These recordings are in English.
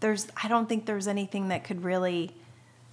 there's I don't think there's anything that could really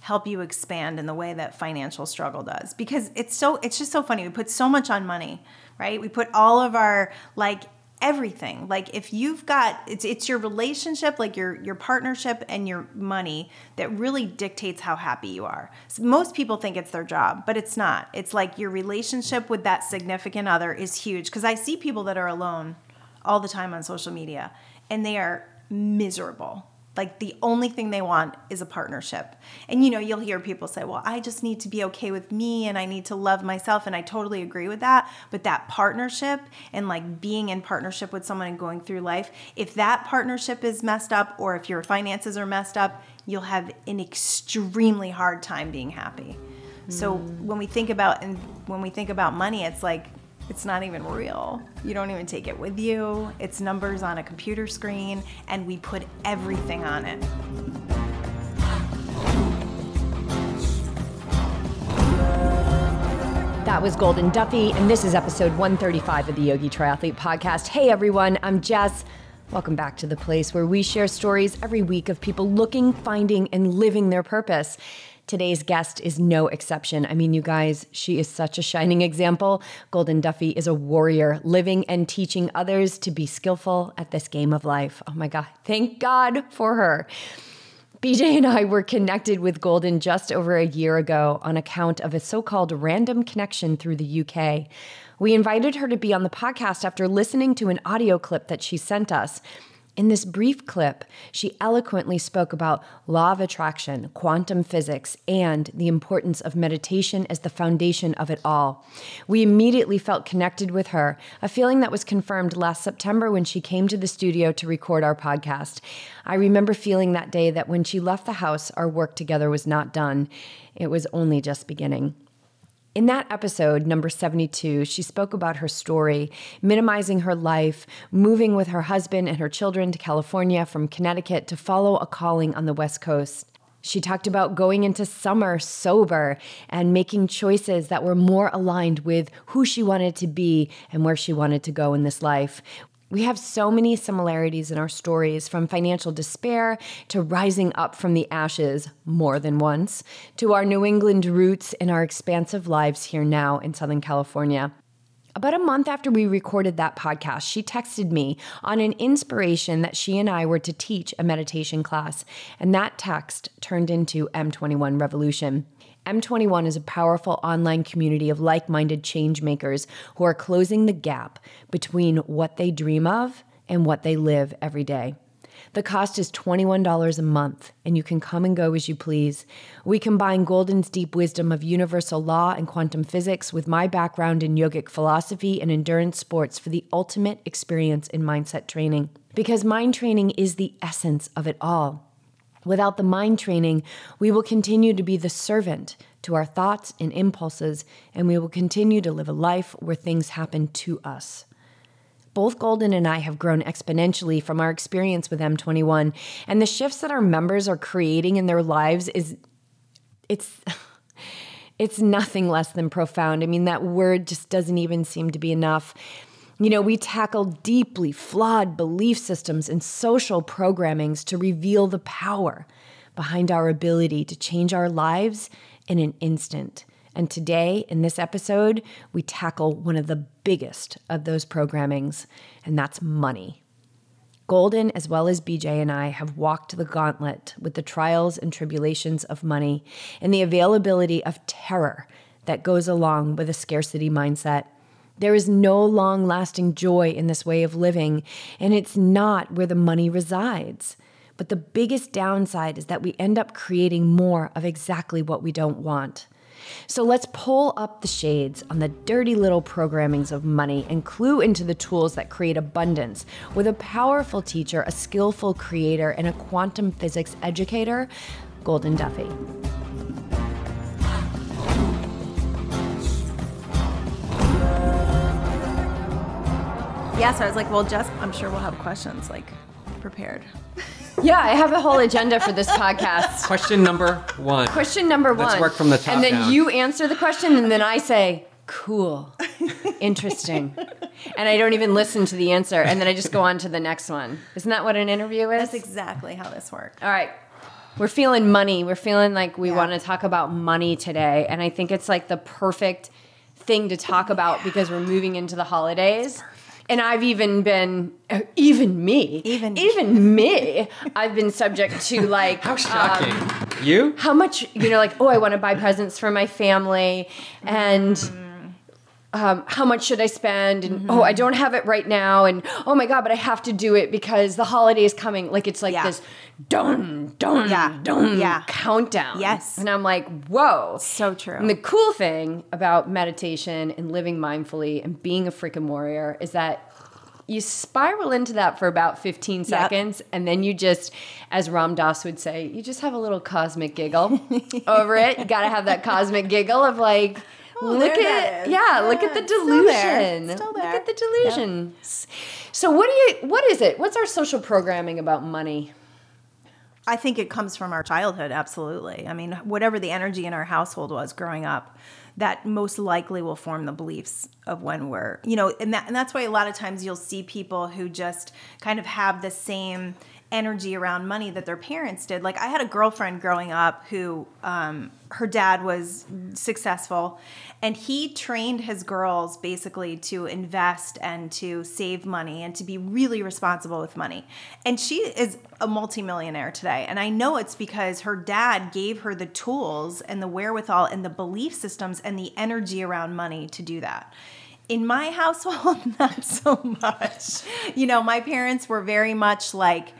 help you expand in the way that financial struggle does. Because it's so it's just so funny. We put so much on money right? We put all of our like everything. Like if you've got it's it's your relationship like your your partnership and your money that really dictates how happy you are. So most people think it's their job but it's not. It's like your relationship with that significant other is huge. Because i see people that are alone all the time on social media and they are miserable like the only thing they want is a partnership. And you know, you'll hear people say, "Well, I just need to be okay with me and I need to love myself." And I totally agree with that, but that partnership and like being in partnership with someone and going through life, if that partnership is messed up or if your finances are messed up, you'll have an extremely hard time being happy. Mm. So when we think about and when we think about money, it's like it's not even real. You don't even take it with you. It's numbers on a computer screen, and we put everything on it. That was Golden Duffy, and this is episode 135 of the Yogi Triathlete Podcast. Hey everyone, I'm Jess. Welcome back to the place where we share stories every week of people looking, finding, and living their purpose. Today's guest is no exception. I mean, you guys, she is such a shining example. Golden Duffy is a warrior, living and teaching others to be skillful at this game of life. Oh my God, thank God for her. BJ and I were connected with Golden just over a year ago on account of a so called random connection through the UK. We invited her to be on the podcast after listening to an audio clip that she sent us. In this brief clip, she eloquently spoke about law of attraction, quantum physics, and the importance of meditation as the foundation of it all. We immediately felt connected with her, a feeling that was confirmed last September when she came to the studio to record our podcast. I remember feeling that day that when she left the house, our work together was not done. It was only just beginning. In that episode, number 72, she spoke about her story, minimizing her life, moving with her husband and her children to California from Connecticut to follow a calling on the West Coast. She talked about going into summer sober and making choices that were more aligned with who she wanted to be and where she wanted to go in this life. We have so many similarities in our stories from financial despair to rising up from the ashes more than once, to our New England roots and our expansive lives here now in Southern California. About a month after we recorded that podcast, she texted me on an inspiration that she and I were to teach a meditation class, and that text turned into M21 Revolution. M21 is a powerful online community of like minded change makers who are closing the gap between what they dream of and what they live every day. The cost is $21 a month, and you can come and go as you please. We combine Golden's deep wisdom of universal law and quantum physics with my background in yogic philosophy and endurance sports for the ultimate experience in mindset training. Because mind training is the essence of it all. Without the mind training, we will continue to be the servant to our thoughts and impulses, and we will continue to live a life where things happen to us. Both Golden and I have grown exponentially from our experience with M21, and the shifts that our members are creating in their lives is it's it's nothing less than profound. I mean, that word just doesn't even seem to be enough. You know, we tackle deeply flawed belief systems and social programmings to reveal the power behind our ability to change our lives in an instant. And today, in this episode, we tackle one of the biggest of those programmings, and that's money. Golden, as well as BJ and I, have walked the gauntlet with the trials and tribulations of money and the availability of terror that goes along with a scarcity mindset. There is no long lasting joy in this way of living, and it's not where the money resides. But the biggest downside is that we end up creating more of exactly what we don't want. So let's pull up the shades on the dirty little programmings of money and clue into the tools that create abundance with a powerful teacher, a skillful creator, and a quantum physics educator, Golden Duffy. Yeah, so I was like, well, Jess, I'm sure we'll have questions like prepared. Yeah, I have a whole agenda for this podcast. Question number one. Question number one. Let's work from the top And then down. you answer the question, and then I say, cool. Interesting. and I don't even listen to the answer, and then I just go on to the next one. Isn't that what an interview is? That's exactly how this works. All right. We're feeling money. We're feeling like we Yeah. want to talk about money today. And I think it's like the perfect thing to talk about because we're moving into the holidays. And I've even been, uh, even me, Even- even me, I've been subject to like, How shocking. Um, you? how much, you know, like, oh, I want to buy presents for my family. And, um, how much should I spend? And oh, I don't have it right now. And oh my god, but I have to do it because the holiday is coming. Like it's like Yeah. this dun dun Yeah. dun Yeah. countdown. Yes. and I'm like, whoa, So true. And the cool thing about meditation and living mindfully and being a freaking warrior is that. You spiral into that for about 15 seconds, and then you just, as Ram Dass would say, you just have a little cosmic giggle over it. You got to have that cosmic giggle of like, Oh, look there at is. yeah, look at the it's still there. delusion. Still Look at the delusion. So what do you what is it? What's our social programming about money? I think it comes from our childhood, absolutely. I mean, whatever the energy in our household was growing up, that most likely will form the beliefs of when we're, you know, and, that, and that's why a lot of times you'll see people who just kind of have the same energy around money that their parents did. Like I had a girlfriend growing up who um, her dad was successful and he trained his girls basically to invest and to save money and to be really responsible with money. And she is a multimillionaire today. And I know it's because her dad gave her the tools and the wherewithal and the belief systems and the energy around money to do that. In my household, not so much. You know, my parents were very much like,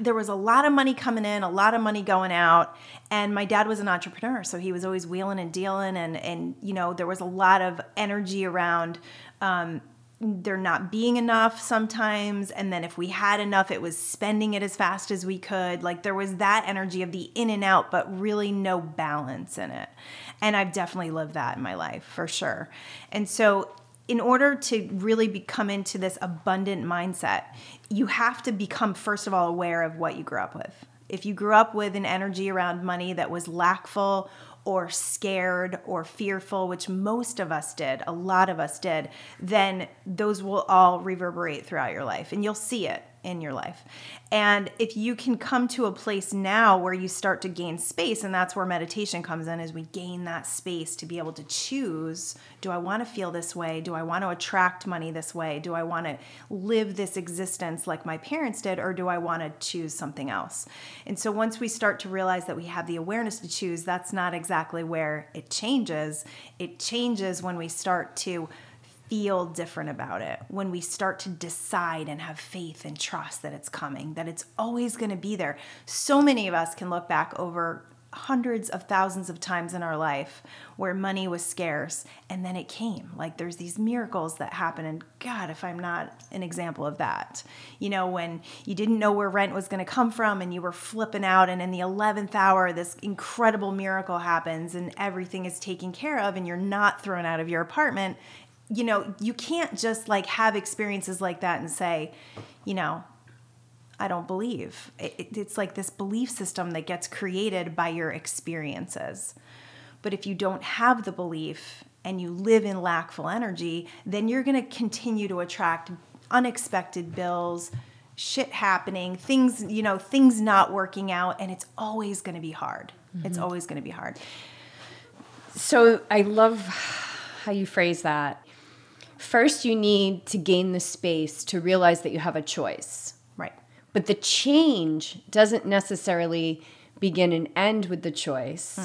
there was a lot of money coming in, a lot of money going out, and my dad was an entrepreneur, so he was always wheeling and dealing, and and you know there was a lot of energy around um, there not being enough sometimes, and then if we had enough, it was spending it as fast as we could. Like there was that energy of the in and out, but really no balance in it, and I've definitely lived that in my life for sure, and so in order to really become into this abundant mindset, you have to become, first of all, aware of what you grew up with. If you grew up with an energy around money that was lackful or scared or fearful, which most of us did, a lot of us did, then those will all reverberate throughout your life and you'll see it in your life. And if you can come to a place now where you start to gain space, and that's where meditation comes in, is we gain that space to be able to choose do I want to feel this way? Do I want to attract money this way? Do I want to live this existence like my parents did? Or do I want to choose something else? And so once we start to realize that we have the awareness to choose, that's not exactly where it changes. It changes when we start to feel different about it when we start to decide and have faith and trust that it's coming, that it's always going to be there. So many of us can look back over hundreds of thousands of times in our life where money was scarce and then it came. Like there's these miracles that happen. And God, if I'm not an example of that, you know, when you didn't know where rent was going to come from and you were flipping out, and in the 11th hour, this incredible miracle happens and everything is taken care of and you're not thrown out of your apartment you know, you can't just like have experiences like that and say, you know, I don't believe. It, it- it's like this belief system that gets created by your experiences. But if you don't have the belief and you live in lackful energy, then you're going to continue to attract unexpected bills, shit happening, things, you know, things not working out, and it's always going to be hard. It's mm-hmm. always going to be hard. So I love how you phrase that. First, you need to gain the space to realize that you have a choice. Right. But the change doesn't necessarily begin and end with the choice.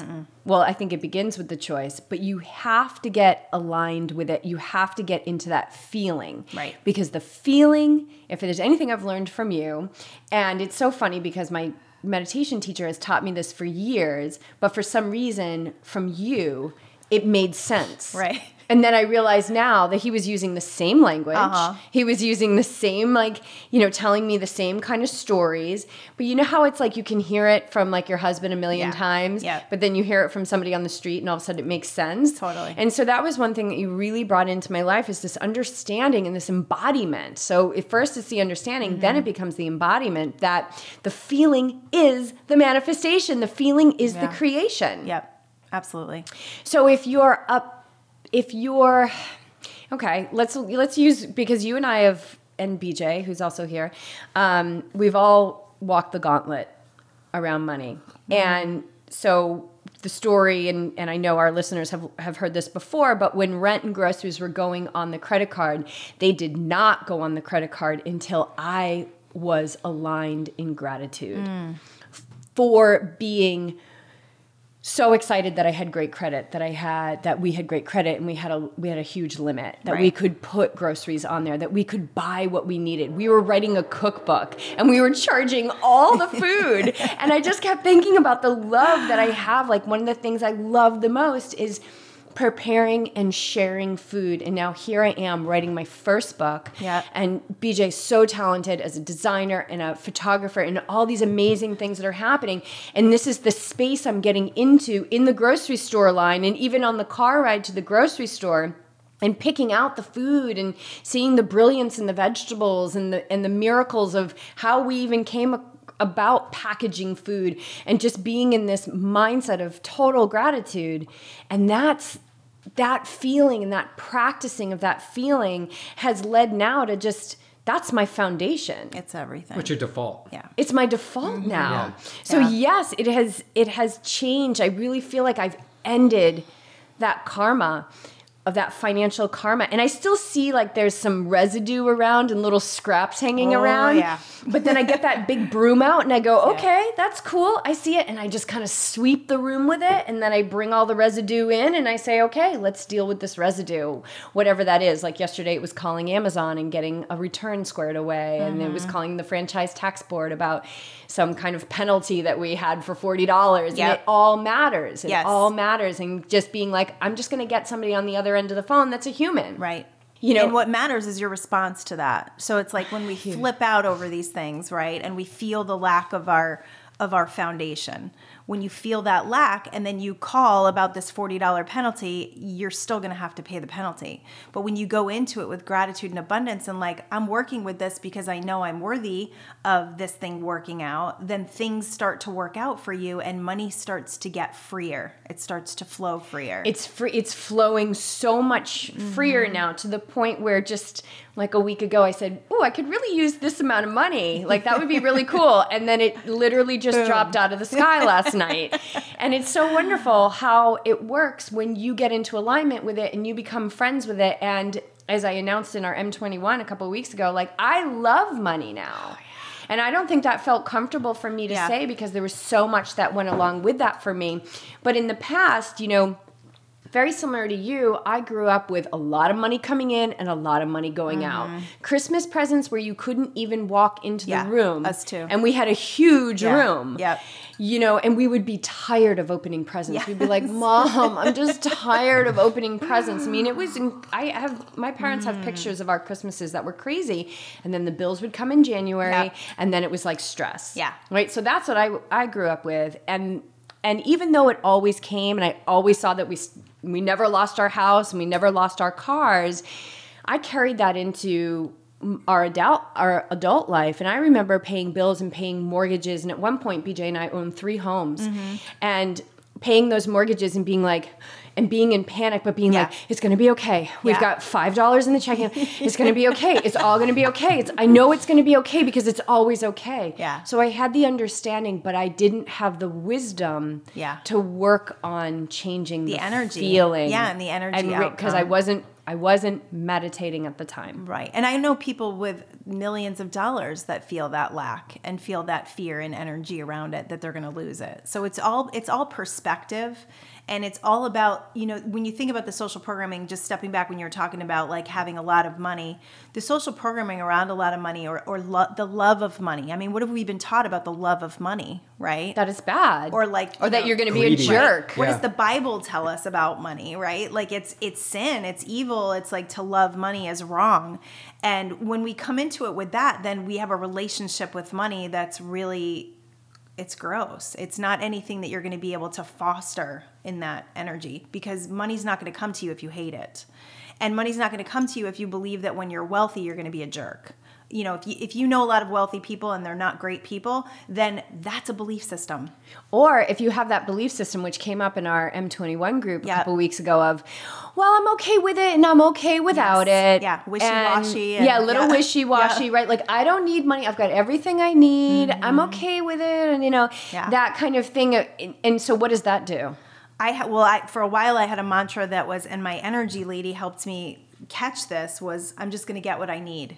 Well, I think it begins with the choice, but you have to get aligned with it. You have to get into that feeling. Right. Because the feeling, if there's anything I've learned from you, and it's so funny because my meditation teacher has taught me this for years, but for some reason from you, it made sense. Right. And then I realize now that he was using the same language. Uh-huh. He was using the same, like, you know, telling me the same kind of stories. But you know how it's like you can hear it from like your husband a million Yeah. times, Yeah. but then you hear it from somebody on the street and all of a sudden it makes sense. Totally. And so that was one thing that you really brought into my life is this understanding and this embodiment. So at first it's the understanding, then Mm-hmm. it becomes the embodiment that the feeling is the manifestation. The feeling is the creation. Yep. Absolutely. So if you're up, if you're, Okay, let's let's use because you and I have and BJ, who's also here, um, we've all walked the gauntlet around money, and so the story and, and I know our listeners have, have heard this before, but when rent and groceries were going on the credit card, they did not go on the credit card until I was aligned in gratitude for being so excited that I had great credit, that I had that we had great credit and we had a we had a huge limit, that we could put groceries on there, that we could buy what we needed. We were writing a cookbook and we were charging all the food. and I just kept thinking about the love that I have. Like one of the things I love the most is preparing and sharing food. And now here I am writing my first book. Yeah. And BJ's so talented as a designer and a photographer and all these amazing things that are happening. And this is the space I'm getting into in the grocery store line and even on the car ride to the grocery store and picking out the food and seeing the brilliance in the vegetables and the and the miracles of how we even came about packaging food and just being in this mindset of total gratitude and that's that feeling and that practicing of that feeling has led now to just that's my foundation It's everything. It's your default? yeah. it's my default mm-hmm. now. Yeah. So Yeah. yes, it has it has changed. I really feel like I've ended that karma of that financial karma. And I still see like there's some residue around and little scraps hanging Oh, around. yeah. But then I get that big broom out and I go, okay, that's cool. I see it. And I just kind of sweep the room with it. And then I bring all the residue in and I say, okay, let's deal with this residue, whatever that is. Like yesterday, it was calling Amazon and getting a return squared away. And it Mm-hmm. was calling the franchise tax board about some kind of penalty that we had for $40. And it all matters. It Yes. all matters. And just being like, I'm just going to get somebody on the other end of the phone that's a human. Right. You know- and what matters is your response to that. So it's like when we flip out over these things, right? And we feel the lack of our of our foundation. When you feel that lack and then you call about this $40 penalty, you're still going to have to pay the penalty. But when you go into it with gratitude and abundance and like I'm working with this because I know I'm worthy of this thing working out, then things start to work out for you and money starts to get freer. It starts to flow freer. it's free it's flowing so much freer Mm-hmm. now to the point where just like a week ago I said, "Oh, I could really use this amount of money. Like that would be really cool." And then it literally just dropped out of the sky last night. And it's so wonderful how it works when you get into alignment with it and you become friends with it and as I announced in our M21 a couple of weeks ago, like I love money now. Oh, and I don't think that felt comfortable for me to Yeah. say because there was so much that went along with that for me. But in the past, you know, very similar to you, I grew up with a lot of money coming in and a lot of money going out. Christmas presents where you couldn't even walk into Yeah, the room. us too. And we had a huge Yeah, room. yep. You know, and we would be tired of opening presents. We'd be like, "Mom, I'm just tired of opening presents." I mean, it was. I have my parents Mm. have pictures of our Christmases that were crazy, and then the bills would come in January, Yep. and then it was like stress. Yeah. Right. So that's what I I grew up with, and and even though it always came, and I always saw that we we never lost our house and we never lost our cars, I carried that into our adult our adult life. And i remember paying bills and paying mortgages. And at one point bj and i owned three homes. Mm-hmm. and paying those mortgages and being like and being in panic but being Yeah. like it's going to be okay we've Yeah. got five dollars in the checking it's going to be okay it's all going to be okay it's, i know it's going to be okay because it's always okay Yeah. so i had the understanding but i didn't have the wisdom Yeah. to work on changing the, The energy. feeling Yeah, and the energy because i wasn't i wasn't meditating at the time Right. And I know people with millions of dollars that feel that lack and feel that fear and energy around it that they're going to lose it. So it's all it's all perspective and it's all about, you know, when you think about the social programming just stepping back when you were talking about like having a lot of money, the social programming around a lot of money or or lo- the love of money. I mean, what have we been taught about the love of money, right? that is bad Or like, or you that know- you're going to be a Greedy. jerk what Yeah. does the Bible tell us about money, right? Like it's it's sin, it's evil, it's like to love money is wrong. And when we come into it with that, then we have a relationship with money that's really it's gross. It's not anything that you're going to be able to foster in that energy because money's not going to come to you if you hate it. And money's not going to come to you if you believe that when you're wealthy you're going to be a jerk. You know, if you if you know a lot of wealthy people and they're not great people, then that's a belief system. Or if you have that belief system, which came up in our M21 group a Yep. couple weeks ago, of, well, I'm okay with it and I'm okay without Yes. it. Yeah, wishy-washy And- yeah, a little yeah. wishy washy, Yeah. right? Like, I don't need money. I've got everything I need. I'm mm-hmm. okay with it. And, you know, Yeah. that kind of thing. And- And so, what does that do? I ha- well, I, for a while I had a mantra that was, and my energy lady helped me catch this was, I'm just going to get what I need.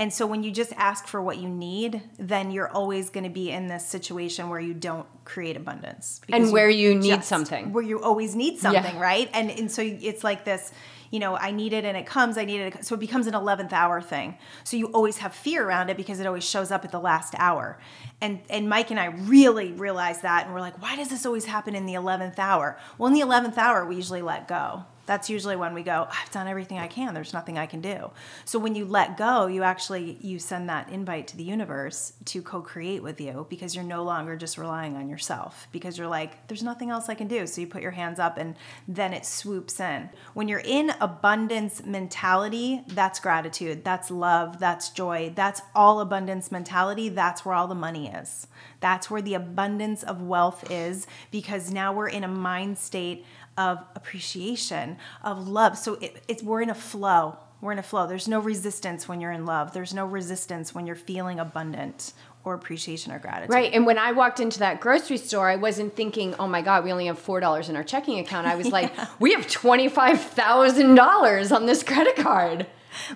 And so when you just ask for what you need, then you're always going to be in this situation where you don't create abundance. And where you need something. Where you always need something, right? And and so it's like this, you know, I need it and it comes, I need it. So it becomes an 11th hour thing. So you always have fear around it because it always shows up at the last hour. And and Mike and I really realized that and we're like, why does this always happen in the 11th hour? Well, in the 11th hour, we usually let go. That's usually when we go, I've done everything I can. There's nothing I can do. So when you let go, you actually you send that invite to the universe to co-create with you because you're no longer just relying on yourself because you're like, there's nothing else I can do. So you put your hands up and then it swoops in. When you're in abundance mentality, that's gratitude, that's love, that's joy, that's all abundance mentality. That's where all the money is. That's where the abundance of wealth is because now we're in a mind state of appreciation, of love. So it, it's we're in a flow. We're in a flow. There's no resistance when you're in love. There's no resistance when you're feeling abundant or appreciation or gratitude. Right. And when I walked into that grocery store, I wasn't thinking, oh my God, we only have $4 in our checking account. I was like, we have $25,000 on this credit card.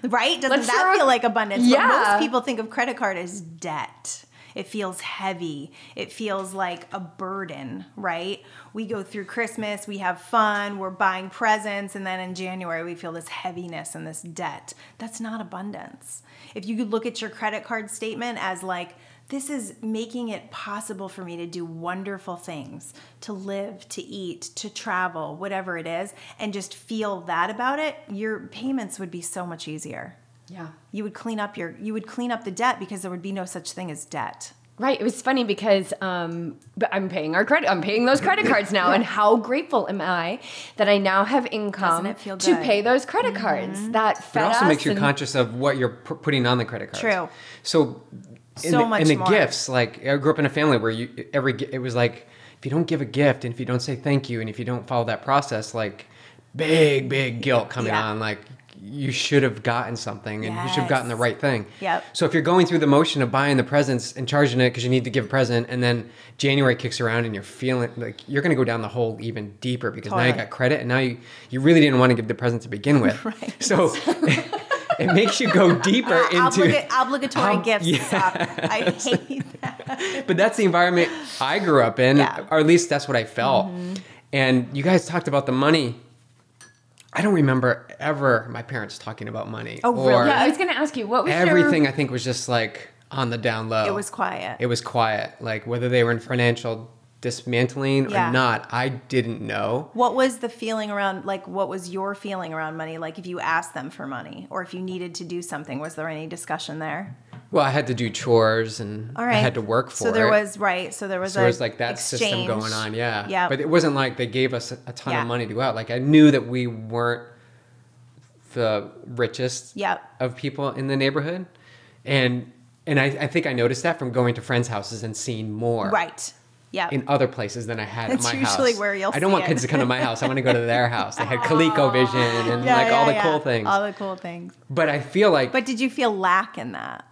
Right? Doesn't Let's that feel like abundance? Yeah. But most people think of credit card as debt. It feels heavy. It feels like a burden, right? We go through Christmas, we have fun, we're buying presents, and then in January we feel this heaviness and this debt. That's not abundance. If you could look at your credit card statement as like, this is making it possible for me to do wonderful things, to live, to eat, to travel, whatever it is, and just feel that about it, your payments would be so much easier Yeah. you would clean up your you would clean up the debt because there would be no such thing as debt Right. It was funny because um, but I'm paying our credit. I'm paying those credit cards now, and how grateful am I that I now have income Doesn't it feel to pay those credit cards. That But fed it also us makes you conscious of what you're pu- putting on the credit card. True. So, in So the, much in the more. gifts, like I grew up in a family where you every it was like if you don't give a gift and if you don't say thank you and if you don't follow that process, like big big guilt coming Yeah. on, like you should have gotten something and you should have gotten the right thing. Yep. So if you're going through the motion of buying the presents and charging it because you need to give a present, and then January kicks around and you're feeling like you're going to go down the hole even deeper because now you got credit and now you you really didn't want to give the present to begin with. Right. So it makes you go deeper Uh, into. obliga- obligatory Ob- gifts yeah. i hate that but that's the environment I grew up in, Yeah. Mm-hmm. or at least that's what I felt. And you guys talked about the money. I don't remember ever my parents talking about money. Oh, or really? Yeah, I was going to ask you, what was Everything Your, I think was just like on the down low. it was quiet It was quiet. Like whether they were in financial dismantling Yeah. or not, I didn't know. what was the feeling around like what was your feeling around money like if you asked them for money or if you needed to do something was there any discussion there Well, I had to do chores and all right I had to work for it. so there it. was right so there was so there was like that system going on, yeah. yeah But it wasn't like they gave us a, ton Yeah. of money to go out. Like I knew that we weren't the richest Yep. of people in the neighborhood, and and I, I think I noticed that from going to friends' houses and seeing more right yeah in other places than I had That's at my usually house. where you'll I don't want it. kids to come to my house. I want to go to their house. They had ColecoVision and like all the cool things. all the cool things but I feel like but did you feel lack in that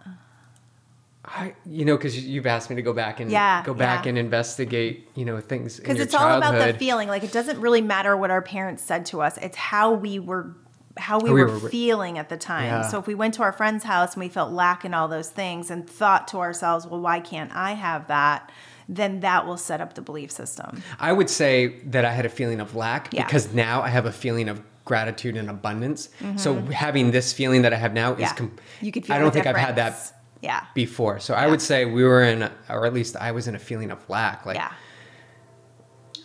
I, you know, because you've asked me to go back and Yeah, go back yeah. and investigate, you know, things because it's all about the feeling. Like it doesn't really matter what our parents said to us. It's how we were how we, How we were, were- feeling at the time. Yeah. so if we went to our friend's house and we felt lack in all those things and thought to ourselves well why can't i have that? Then that will set up the belief system. I would say that I had a feeling of lack because now I have a feeling of gratitude and abundance. So having this feeling that I have now is, Mm-hmm. com- you could feel I don't think I've had that yeah before. So I would say we were in, or at least I was in a feeling of lack. Like, yeah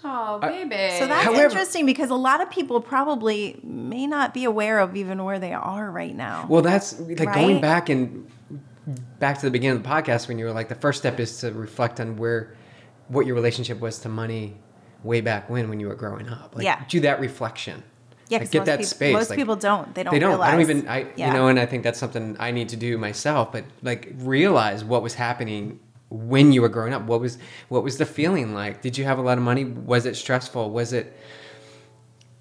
Oh, baby. so that's However- interesting because a lot of people probably may not be aware of even where they are right now well, that's like going back and back to the beginning of the podcast when you were like, the first step is to reflect on where, what your relationship was to money way back when, when you were growing up. Like, Yeah. do that reflection. Yeah, like, get that space. Most like, people don't. They don't. they don't. Realize. I don't even. I Yeah. you know, and I think that's something I need to do myself. But like realize what was happening when you were growing up. What was what was the feeling like? Did you have a lot of money? Was it stressful? Was it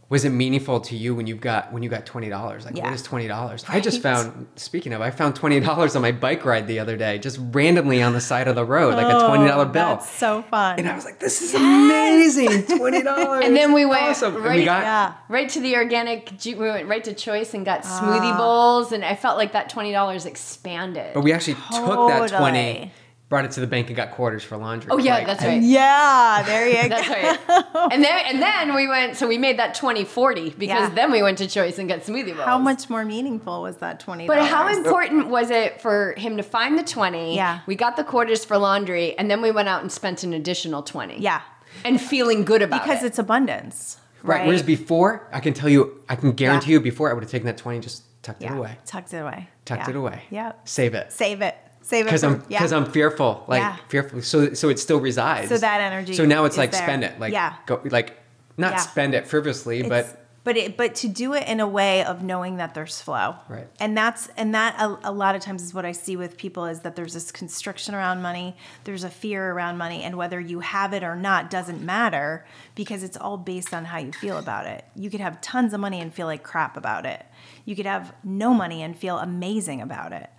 was it meaningful to you when you got when you got twenty dollars? Like Yeah. what is twenty dollars? I just found speaking of, I found twenty dollars on my bike ride the other day, just randomly on the side of the road, like a twenty dollar Oh, bill. That's so fun. And I was like, "This is amazing! Twenty dollars!" And then we went awesome. Right- we got yeah. Right to the organic. We went right to Choice and got Ah. smoothie bowls, and I felt like that twenty dollars expanded. But we actually took that Totally. 20, brought it to the bank and got quarters for laundry. oh yeah, Like, that's right. Yeah, there you go. That's right. And then and then we went. So we made that twenty forty because Yeah. then we went to Choice and got smoothie bowls. How much more meaningful was that twenty? But how important was it for him to find the twenty? Yeah. We got the quarters for laundry, and then we went out and spent an additional twenty. Yeah, And feeling good about because it. Because it's abundance, Right. right? Whereas before, I can tell you, I can guarantee Yeah. you, before I would have taken that 20, just tucked yeah, it away. tucked it away, Tucked Yeah. it away. Yeah, Save it. save it, save it Because I'm yeah. because I'm fearful, like Yeah. fearful. So so it still resides. So that energy So now it's like there. spend it, like Yeah. go like not Yeah. spend it frivolously, It's- but but it but to do it in a way of knowing that there's flow Right. and that's and that a, a lot of times is what i see with people is that there's this constriction around money there's a fear around money and whether you have it or not doesn't matter because it's all based on how you feel about it you could have tons of money and feel like crap about it you could have no money and feel amazing about it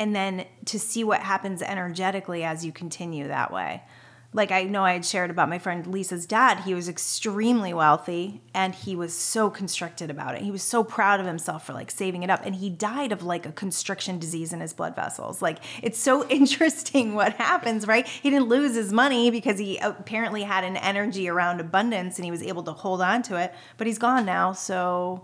and then to see what happens energetically as you continue that way like I know I had shared about my friend Lisa's dad. He was extremely wealthy and he was so constricted about it. He was so proud of himself for like saving it up and he died of like a constriction disease in his blood vessels. Like it's so interesting what happens, right? He didn't lose his money because he uh, apparently had an energy around abundance and he was able to hold on to it, but he's gone now. So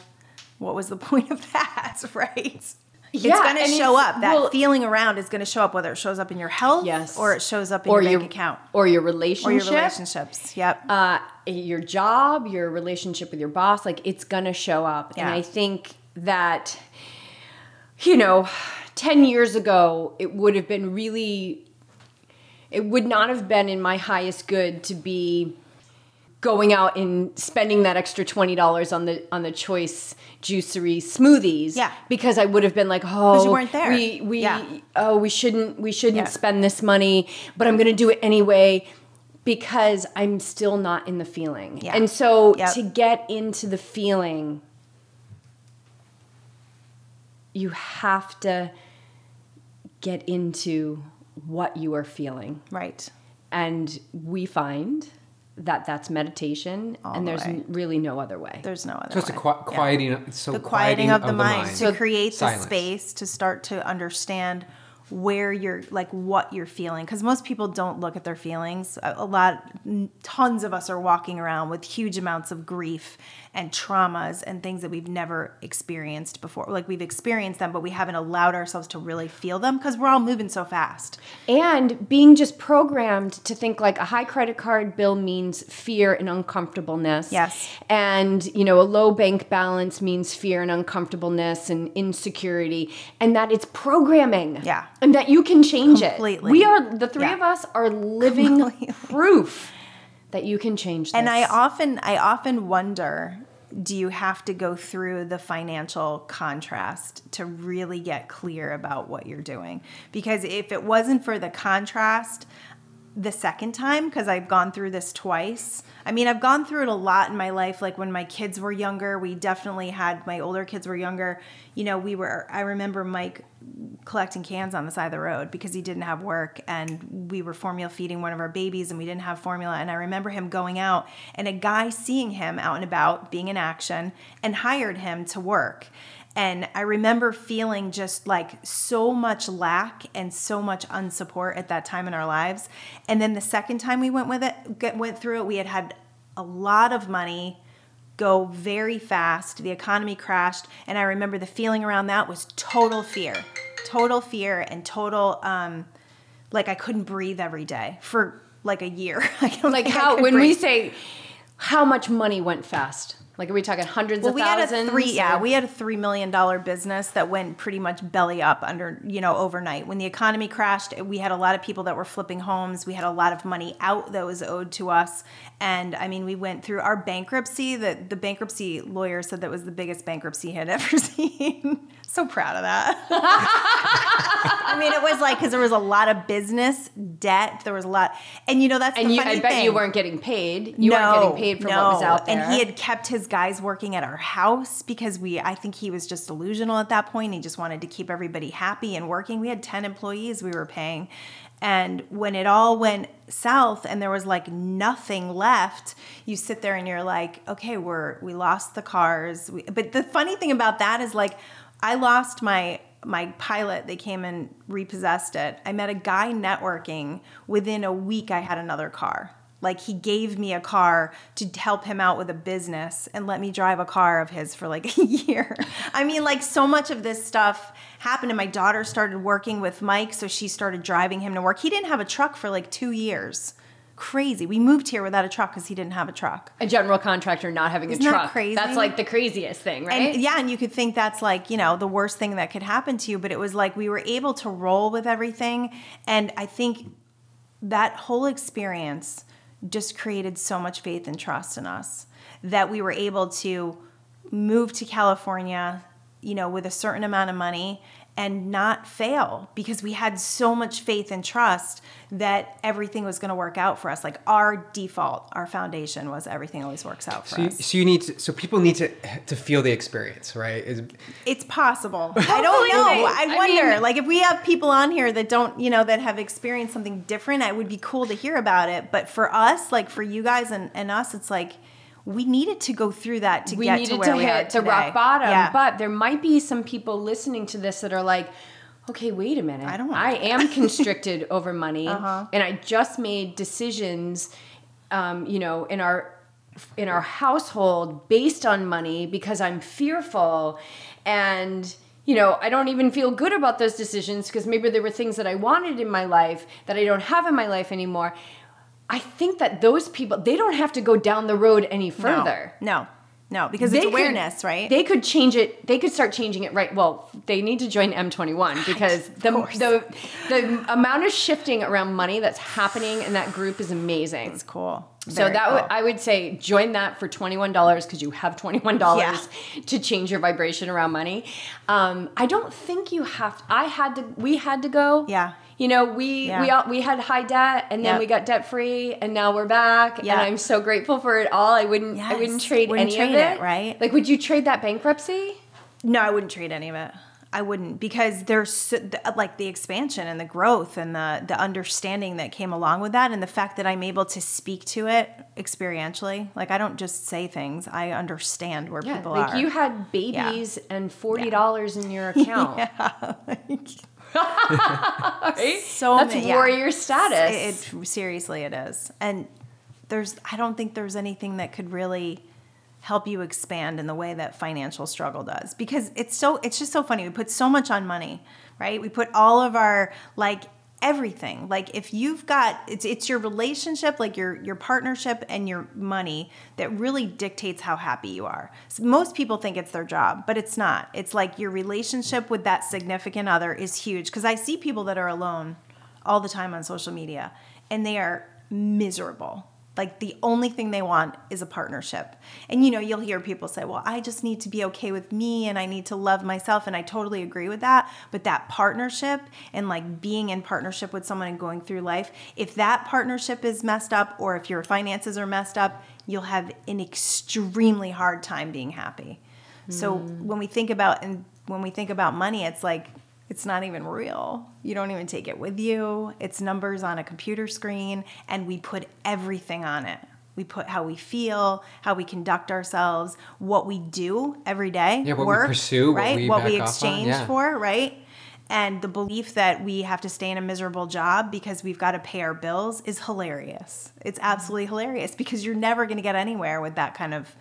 what was the point of that, right? Yeah, it's going to show up. That well- feeling around is going to show up, whether it shows up in your health Yes. or it shows up in or your your bank account or your relationship, or your relationships. Yep. uh, your job, your relationship with your boss, like it's gonna show up. And I think that, you know, 10 years ago, it would have been really, it would not have been in my highest good to be going out and spending that extra $20 on the on the choice juicery smoothies Yeah. because I would have been like oh you weren't there. we we Yeah. oh we shouldn't we shouldn't Yeah. spend this money but I'm going to do it anyway because I'm still not in the feeling. Yeah. And so Yep. to get into the feeling you have to get into what you are feeling. right. And we find that that's meditation All and the there's way. really no other way. There's no other so it's a way. qui- Yeah. quieting. So the quieting of the, mind, to So- create the space to start to understand where you're like what you're feeling because most people don't look at their feelings a, a lot tons of us are walking around with huge amounts of grief and traumas and things that we've never experienced before like we've experienced them but we haven't allowed ourselves to really feel them because we're all moving so fast and being just programmed to think like a high credit card bill means fear and uncomfortableness. Yes. And, you know, a low bank balance means fear and uncomfortableness and insecurity, and that it's programming. Yeah. And that you can change Completely. it. We are, the three Yeah. of us are living Completely. proof that you can change this. And I often I often wonder do you have to go through the financial contrast to really get clear about what you're doing? Because if it wasn't for the contrast the second time because I've gone through this twice. I mean, I've gone through it a lot in my life like when my kids were younger, we definitely had my older kids were younger. You know, we were I remember Mike collecting cans on the side of the road because he didn't have work and we were formula feeding one of our babies and we didn't have formula. And I remember him going out and a guy seeing him out and about being in action and hired him to work. And I remember feeling just like so much lack and so much unsupport at that time in our lives. And then the second time we went with it went through it we had had a lot of money go very fast. The economy crashed, and I remember the feeling around that was total fear, total fear, and total um, like I couldn't breathe every day for like a year. Like how when we say how much money went fast Like, are we talking hundreds Well, of we had a three, yeah, or- we had a three million dollar business that went pretty much belly up under, you know, overnight. When the economy crashed, we had a lot of people that were flipping homes. We had a lot of money out that was owed to us, and I mean, we went through our bankruptcy. The the bankruptcy lawyer said that was the biggest bankruptcy he had ever seen. So proud of that. I mean, it was like because there was a lot of business debt. There was a lot, and you know that's and you, I bet thing. you weren't getting paid. You weren't getting paid for what was out there. And he had kept his guys working at our house because we I think he was just delusional at that point. He just wanted to keep everybody happy and working. We had 10 employees we were paying. And when it all went south and there was like nothing left, you sit there and you're like, okay, we're we lost the cars. We, but the funny thing about that is like I lost my my pilot. They came and repossessed it. I met a guy networking. Within a week i had another car. Like he gave me a car to help him out with a business and let me drive a car of his for like a year. I mean like so much of this stuff happened and my daughter started working with mike so she started driving him to work. He didn't have a truck for like two years crazy we moved here without a truck because he didn't have a truck a general contractor not having Isn't a that truck. crazy? That's like the craziest thing, right? And yeah, and you could think that's like, you know, the worst thing that could happen to you, but it was like we were able to roll with everything. And I think that whole experience just created so much faith and trust in us that we were able to move to California, you know, with a certain amount of money and not fail because we had so much faith and trust that everything was going to work out for us. Like our default, our foundation was everything always works out for So you, us. so you need to, so people need to to feel the experience, right? Is- It's possible. I don't know. they- I I wonder. mean- like if we have people on here that don't, you know, that have experienced something different, it would be cool to hear about it. But for us, like for you guys and, and us, it's like we needed to go through that to we get needed to where to we are hit the today. rock bottom. Yeah. But there might be some people listening to this that are like, okay, wait a minute. I don't want I that." am constricted over money, Uh-huh. and I just made decisions, um, you know, in our in our household based on money because I'm fearful and you know, I don't even feel good about those decisions because maybe there were things that I wanted in my life that I don't have in my life anymore. I think that those people they don't have to go down the road any further No. No, because they it's could- awareness, right? They could change it. They could start changing it right. Well, they need to join M21 because the, the the amount of shifting around money that's happening in that group is amazing. it's cool. so Very that cool. I would say join that for twenty one dollars because you have twenty one dollars to change your vibration around money. Um, I don't think you have. I had to. We had to go. Yeah. You know, we Yeah. we all, we had high debt and then Yep. we got debt free and now we're back Yeah. and I'm so grateful for it all. I wouldn't I wouldn't trade Wouldn't any trade of it. it, right? Like, would you trade that bankruptcy? No, I wouldn't trade any of it. I wouldn't because there's so, like the expansion and the growth and the the understanding that came along with that and the fact that I'm able to speak to it experientially. Like I don't just say things; I understand where Yeah, people like are. you had babies and forty dollars in your account. right? so That's many- yeah. warrior status. It, it- seriously, it is. And there's, I don't think there's anything that could really help you expand in the way that financial struggle does because it's so it's just so funny we put so much on money right we put all of our like everything. Like if you've got it's it's your relationship like your your partnership and your money that really dictates how happy you are. So most people think it's their job but it's not. It's like your relationship with that significant other is huge. Because i see people that are alone all the time on social media and they are miserable like the only thing they want is a partnership. And you know, you'll hear people say, "Well, I just need to be okay with me and I need to love myself." And I totally agree with that, but that partnership and like being in partnership with someone and going through life, if that partnership is messed up or if your finances are messed up, you'll have an extremely hard time being happy. So mm. when we think about and when we think about money, it's like it's not even real. You don't even take it with you. It's numbers on a computer screen, and we put everything on it. We put how we feel, how we conduct ourselves, what we do every day, Yeah, what we work, pursue, what right? we what we off on, exchange yeah. for, right? And the belief that we have to stay in a miserable job because we've got to pay our bills is hilarious. It's absolutely hilarious because you're never going to get anywhere with that kind of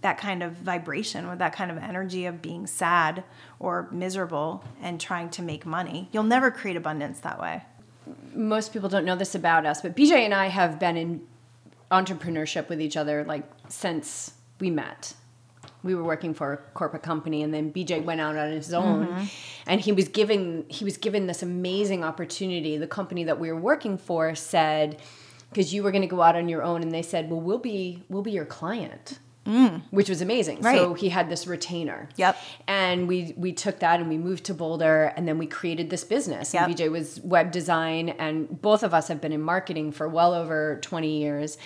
that kind of vibration with that kind of energy of being sad or miserable and trying to make money. You'll never create abundance that way. Most people don't know this about us, but BJ and I have been in entrepreneurship with each other like since we met. we were working for a corporate company and then BJ went out on his own mm-hmm. and he was given he was given this amazing opportunity. The company that we were working for said because you were going to go out on your own and they said, "Well, we'll be we'll be your client." Mm. Which was amazing. So he had this retainer. Yep. And we we took that and we moved to Boulder and then we created this business. And BJ was web design and both of us have been in marketing for well over 20 years.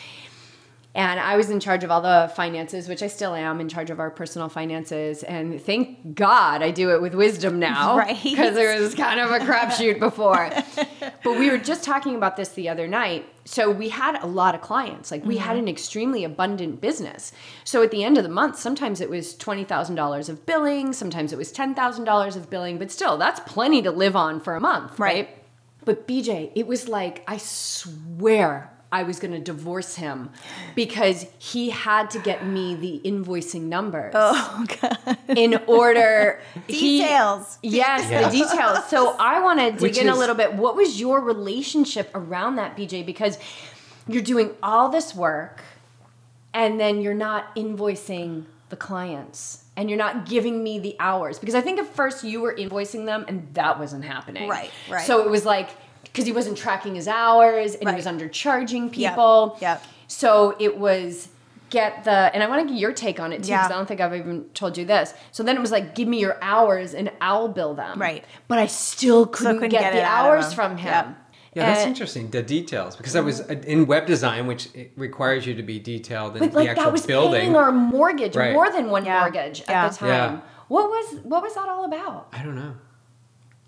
And I was in charge of all the finances, which I still am in charge of our personal finances. And thank God I do it with wisdom now. Right. Because it was kind of a crapshoot before. but we were just talking about this the other night. So we had a lot of clients. Like we had mm-hmm. an extremely abundant business. So at the end of the month, sometimes it was $20,000 of billing, sometimes it was $10,000 of billing, but still, that's plenty to live on for a month, Right. right? But BJ, it was like, I swear I was going to divorce him because he had to get me the invoicing numbers Oh god. in order. he- Details. yes, Yeah. the details. So I want to dig Which in a little bit. What was your relationship around that, BJ? Because you're doing all this work and then you're not invoicing the clients and you're not giving me the hours because I think at first you were invoicing them and that wasn't happening. Right, right. So it was like because he wasn't tracking his hours and Right. he was undercharging people. yep. So it was get the and I want to get your take on it too Yeah. because I don't think I've even told you this. So then it was like give me your hours and I'll bill them. Right. But I still couldn't, couldn't get, get the it out of hours him. from him. Yep. Yeah, that's And- interesting. The details, because I was uh, in web design, which requires you to be detailed in But the like actual that was building. paying our mortgage, Right. more than one Yeah. mortgage Yeah. at the time. Yeah. What was what was that all about? I don't know.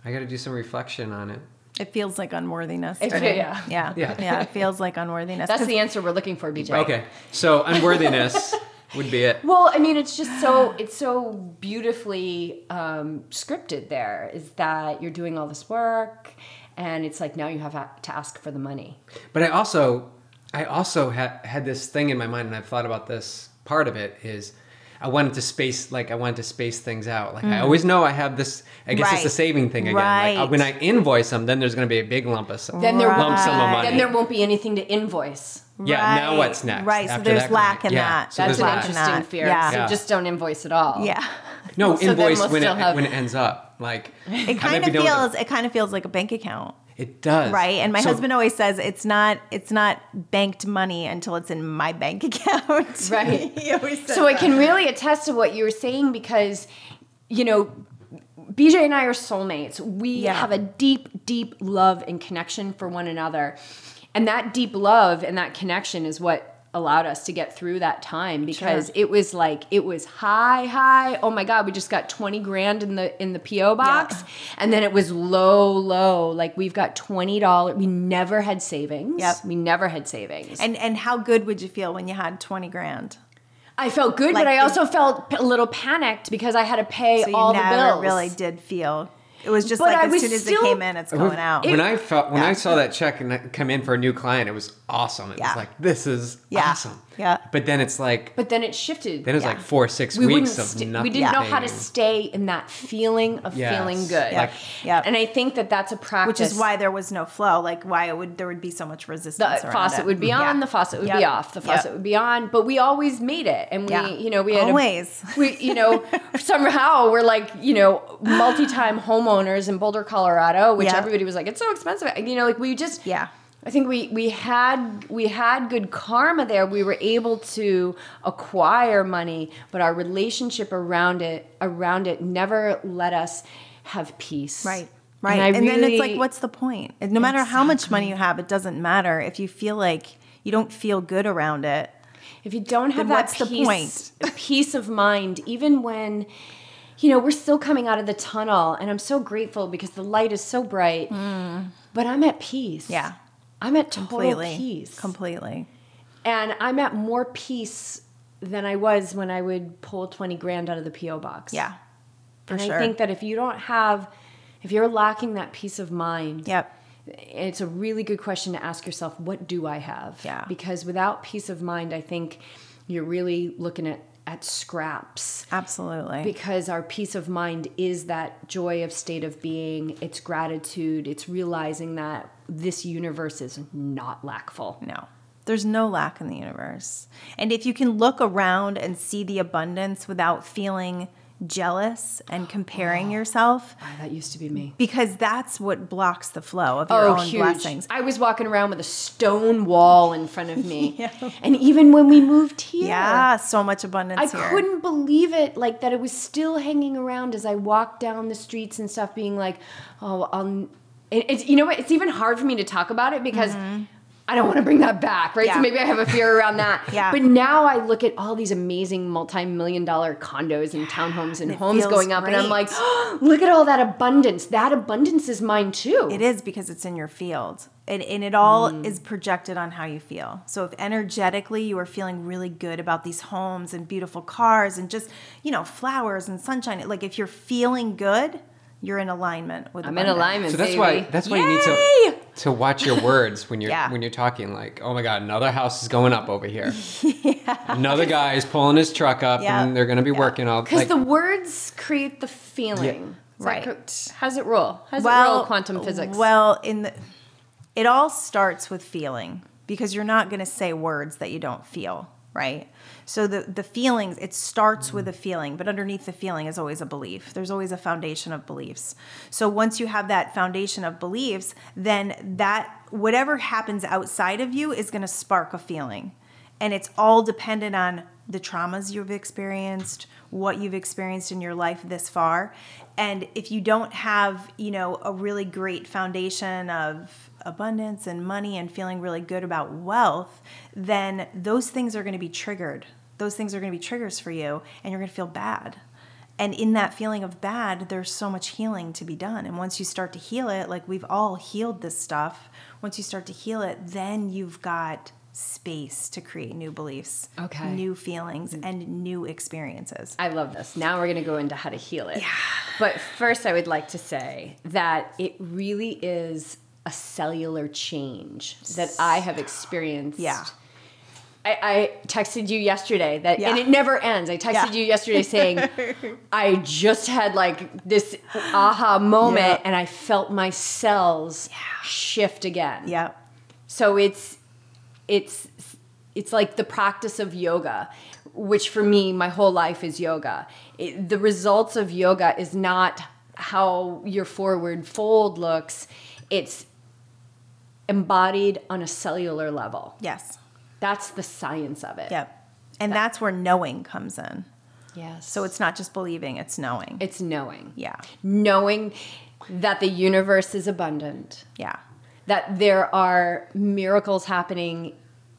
I got to do some reflection on it. It feels like unworthiness. It- yeah. yeah. Yeah. Yeah. It feels like unworthiness. That's the answer we're looking for, BJ. Okay, so unworthiness would be it. Well, I mean, it's just so it's so beautifully um, scripted. There is that you're doing all this work, and it's like now you have to ask for the money. But I also, I also had had this thing in my mind, and I've thought about this. Part of it is, I wanted to space, like I wanted to space things out. Like I always know I have this. I guess it's the saving thing again. Like, uh, when I invoice them, then there's going to be a big lump of Then there lump sum of money. Then there won't be anything to invoice. yeah. Now what's next? Right, so there's that lack kind in yeah, that. so That's there's an lack. interesting that. fear. Yeah. So Yeah. just don't invoice at all. Yeah. No, So invoice we'll when it have- when it ends up. Like It kind of be done with feels it kind of feels like a bank account. It does. Right. And my So- husband always says it's not it's not banked money until it's in my bank account. Right. he always says So I can really attest to what you were saying because, you know, BJ and I are soulmates. We Yeah. have a deep, deep love and connection for one another. And that deep love and that connection is what allowed us to get through that time because it was like it was high high. Oh my god we just got 20 grand in the in the PO box. And then it was low low. Like we've got $20 we never had savings. Yep. we never had savings. And and how good would you feel when you had 20 grand? I felt good, Like but I also felt a little panicked because I had to pay So all the bills. really did feel it was just But like I as was soon as still- it came in, it's going out. When I felt when Yeah. I saw that check and come in for a new client, it was awesome. It Yeah. was like this is Yeah. awesome. Yeah. But then it's like But then it shifted. then it's Yeah. like four six we weeks wouldn't. of st- nothing. we didn't know how to stay in that feeling of Yes. feeling good. Like- Yep. And I think that that's a practice. which is why there was no flow, like why it would there would be so much resistance. the faucet it. would be on, Yeah. the faucet would be off, the Yep. faucet would be on, but we always made it, and we, Yeah. you know, we had Always. A, we, you know, somehow we're like, you know, multi-time homeowners in Boulder, Colorado, which Yeah. everybody was like, it's so expensive, you know, like we just, Yeah. I think we we had we had good karma there. We were able to acquire money, but our relationship around it around it never let us have peace. Right. Right. I And, then it's like, what's the point? And no matter how much money you have, it doesn't matter if you feel like you don't feel good around it. if you don't have that peace, peace of mind, even when you know we're still coming out of the tunnel, and I'm so grateful because the light is so bright. But I'm at peace. Mm. Yeah. I'm at total Completely. peace. Completely. and I'm at more peace than I was when I would pull 20 grand out of the PO box. Yeah. For and sure. I think that if you don't have, if you're lacking that peace of mind, Yep. it's a really good question to ask yourself, what do I have? Yeah. Because without peace of mind, I think you're really looking at, at scraps. Absolutely. Because our peace of mind is that joy of state of being, it's gratitude, it's realizing that this universe is not lackful. no. There's no lack in the universe. And if you can look around and see the abundance without feeling jealous and comparing oh, yourself, Oh, that used to be me. because that's what blocks the flow of your Oh, own huge. blessings. I was walking around with a stone wall in front of me. And even when we moved here, Yeah, so much abundance I here. couldn't believe it, like that it was still hanging around as I walked down the streets and stuff, being like, "Oh, I'll." It, it's you know what? It's even hard for me to talk about it because mm-hmm. I don't want to bring that back, right? Yeah. So maybe I have a fear around that. Yeah. But now I look at all these amazing multi-million dollar condos and townhomes and It homes going up, and I'm great. like, look at all that abundance. That abundance is mine too. It is because it's in your field. And, and it all Mm. is projected on how you feel. So if energetically you are feeling really good about these homes and beautiful cars and just, you know, flowers and sunshine, like if you're feeling good, you're in alignment with I'm in alignment. So that's baby. why that's why you need to to watch your words when you're Yeah. when you're talking. Like, oh my god, another house is going up over here. yeah. Another guy is pulling his truck up, Yeah. and they're going to be Yeah. working all. Because Like, the words create the feeling. Is that Right. correct? How's it roll? How's it roll quantum physics? Well, in the, it all starts with feeling because you're not going to say words that you don't feel, right? So the the feelings it starts with a feeling, but underneath the feeling is always a belief. There's always a foundation of beliefs. So once you have that foundation of beliefs, then that whatever happens outside of you is going to spark a feeling. And it's all dependent on the traumas you've experienced, what you've experienced in your life this far. And if you don't have, you know, a really great foundation of abundance and money and feeling really good about wealth, then those things are going to be triggered. Those things are going to be triggers for you and you're going to feel bad. And in that feeling of bad, there's so much healing to be done. And once you start to heal it, like we've all healed this stuff, once you start to heal it, then you've got space to create new beliefs, Okay. new feelings, mm. and new experiences. I love this. Now we're going to go into how to heal it. Yeah. But first, I would like to say that it really is a cellular change that I have experienced. Yeah. I, I texted you yesterday that, and it never ends. I texted Yeah. you yesterday saying, I just had like this aha moment Yeah. and I felt my cells shift again. Yeah. So it's it's it's like the practice of yoga, which for me my whole life is yoga. It, the results of yoga is not how your forward fold looks. It's embodied on a cellular level. Yes. That's the science of it. Yep. And that's where knowing comes in. Yes. So it's not just believing, it's knowing. it's knowing. yeah. Knowing that the universe is abundant. Yeah. that there are miracles happening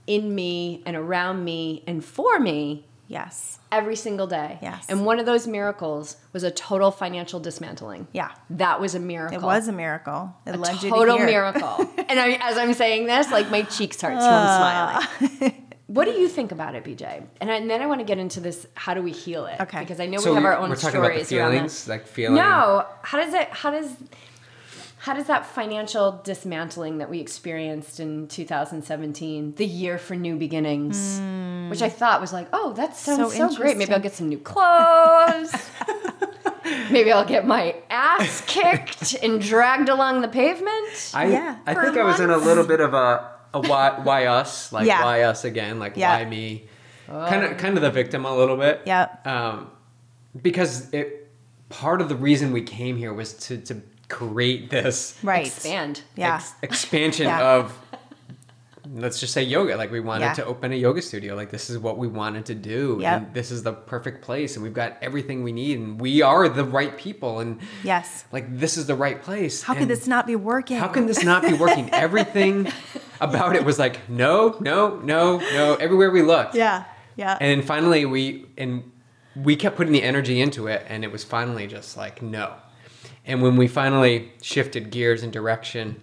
in me and around me and for me Yes. every single day. Yes. And one of those miracles was a total financial dismantling. Yeah. That was a miracle. It was a miracle. It a led you to total here. miracle. and I, as I'm saying this, like my cheeks start so I'm smiling. Ah. what do you think about it, BJ? And, I, and then I want to get into this. How do we heal it? Okay. Because I know so we have our own we're talking about the stories around feelings, that. like feeling. No. How does it? How does? How does that financial dismantling that we experienced in 2017, the year for new beginnings, which I thought was like, oh, that sounds so, So great. Maybe I'll get some new clothes. Maybe I'll get my ass kicked and dragged along the pavement. I, Yeah, I for think I was in a little bit of a, a why, why us, like Yeah. why us again, like Yeah. why me, kind of kind of the victim a little bit. Yep. Um, because it part of the reason we came here was to to create this Right. Expand. Yeah. ex- expansion Yeah. of let's just say yoga like we wanted Yeah. to open a yoga studio like this is what we wanted to do Yep. and this is the perfect place and we've got everything we need and we are the right people and Yes. like this is the right place How could And this not be working? how can this not be working everything about it was like no no no no everywhere we looked Yeah. Yeah. and then finally we and we kept putting the energy into it and it was finally just like no and when we finally shifted gears and direction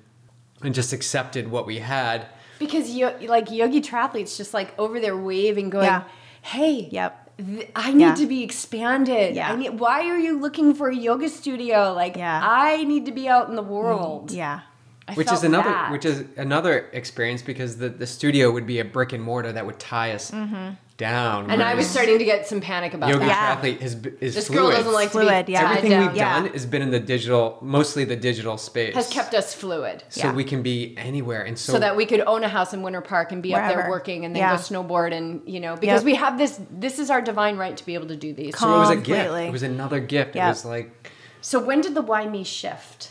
and just accepted what we had Because yo- like yogi triathletes just like over there waving, going, Yeah. "Hey, Yep. th- I need Yeah. to be expanded. Yeah. I need, why are you looking for a yoga studio? Like, Yeah. I need to be out in the world." Mm, yeah. I which is another that. which is another experience because the, the studio would be a brick and mortar that would tie us mm-hmm. Down. and I was starting to get some panic about yoga that. Yeah. triathlete is is This fluid. girl doesn't like Fluid, to be yeah. Everything down. we've Yeah. done has been in the digital, mostly the digital space. has kept us fluid. so Yeah. we can be anywhere, and so, so that we could own a house in Winter Park and be up there working and then Yeah. go snowboard and you know because Yep. we have this this is our divine right to be able to do these. so it was a gift. It was another gift. It was like So when did the why me shift?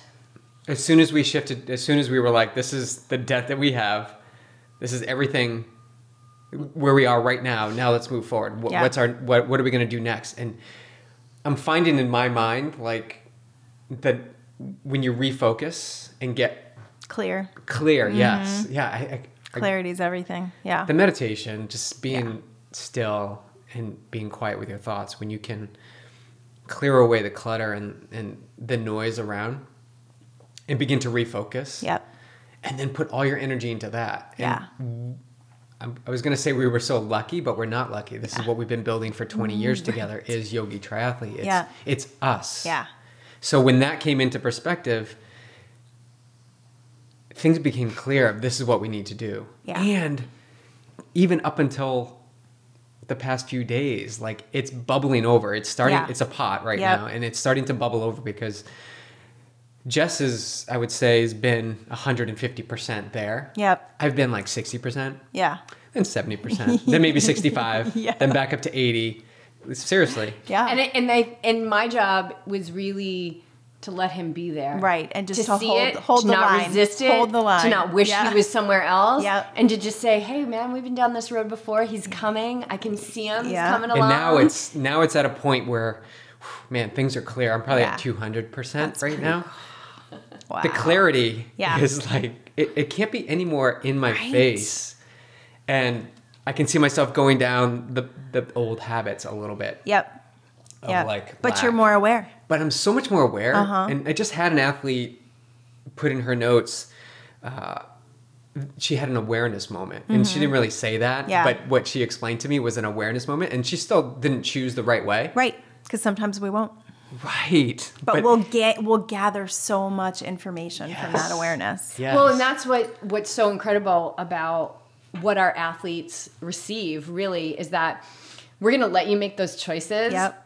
as soon as we shifted, as soon as we were like, this is the debt that we have, this is everything where we are right now. Now let's move forward. What, Yeah. What's our what? What are we going to do next? And I'm finding in my mind like that when you refocus and get Clear. clear. Mm-hmm. Yes, yeah. I, I, Clarity's everything. Yeah. the meditation, just being still and being quiet with your thoughts, when you can clear away the clutter and, and the noise around and begin to refocus. Yep. And then put all your energy into that. And Yeah. I'm- was going to say we were so lucky, but we're not lucky. This is what we've been building for 20 years together is Yogi Triathlete. It's. Yeah. it's us. Yeah. So when that came into perspective, things became clear. This is what we need to do. Yeah. And even up until the past few days, like it's bubbling over. It's starting. Yeah. It's a pot right Yep. now, and it's starting to bubble over because Jess is, I would say, has been 150 percent there. Yep. I've been like 60 percent, Yeah. then 70 percent, then maybe 65, Yeah. then back up to 80. Seriously. Yeah. And it, and I and my job was really to let him be there. Right, and just to to see hold- it, hold to the not line. resist it, Hold the line. to not wish Yeah. he was somewhere else, Yep. and to just say, "Hey, man, we've been down this road before. He's coming. I can see him. He's Yeah. coming and along." now it's now it's at a point where man things are clear i'm probably Yeah. at 200% That's right pretty now wow. the clarity Yeah. is like it, it can't be any more in my Right. face and i can see myself going down the, the old habits a little bit Yep. of Yep. like but you're more aware. but i'm so much more aware Uh-huh. and i just had an athlete put in her notes uh, she had an awareness moment and she didn't really say that Mm-hmm. Yeah. but what she explained to me was an awareness moment and she still didn't choose the right way Right. Because sometimes we won't. Right But, we'll get we'll gather so much information from that awareness. Yes. Well, and that's what what's so incredible about what our athletes receive. Really, is that we're going to let you make those choices. Yep.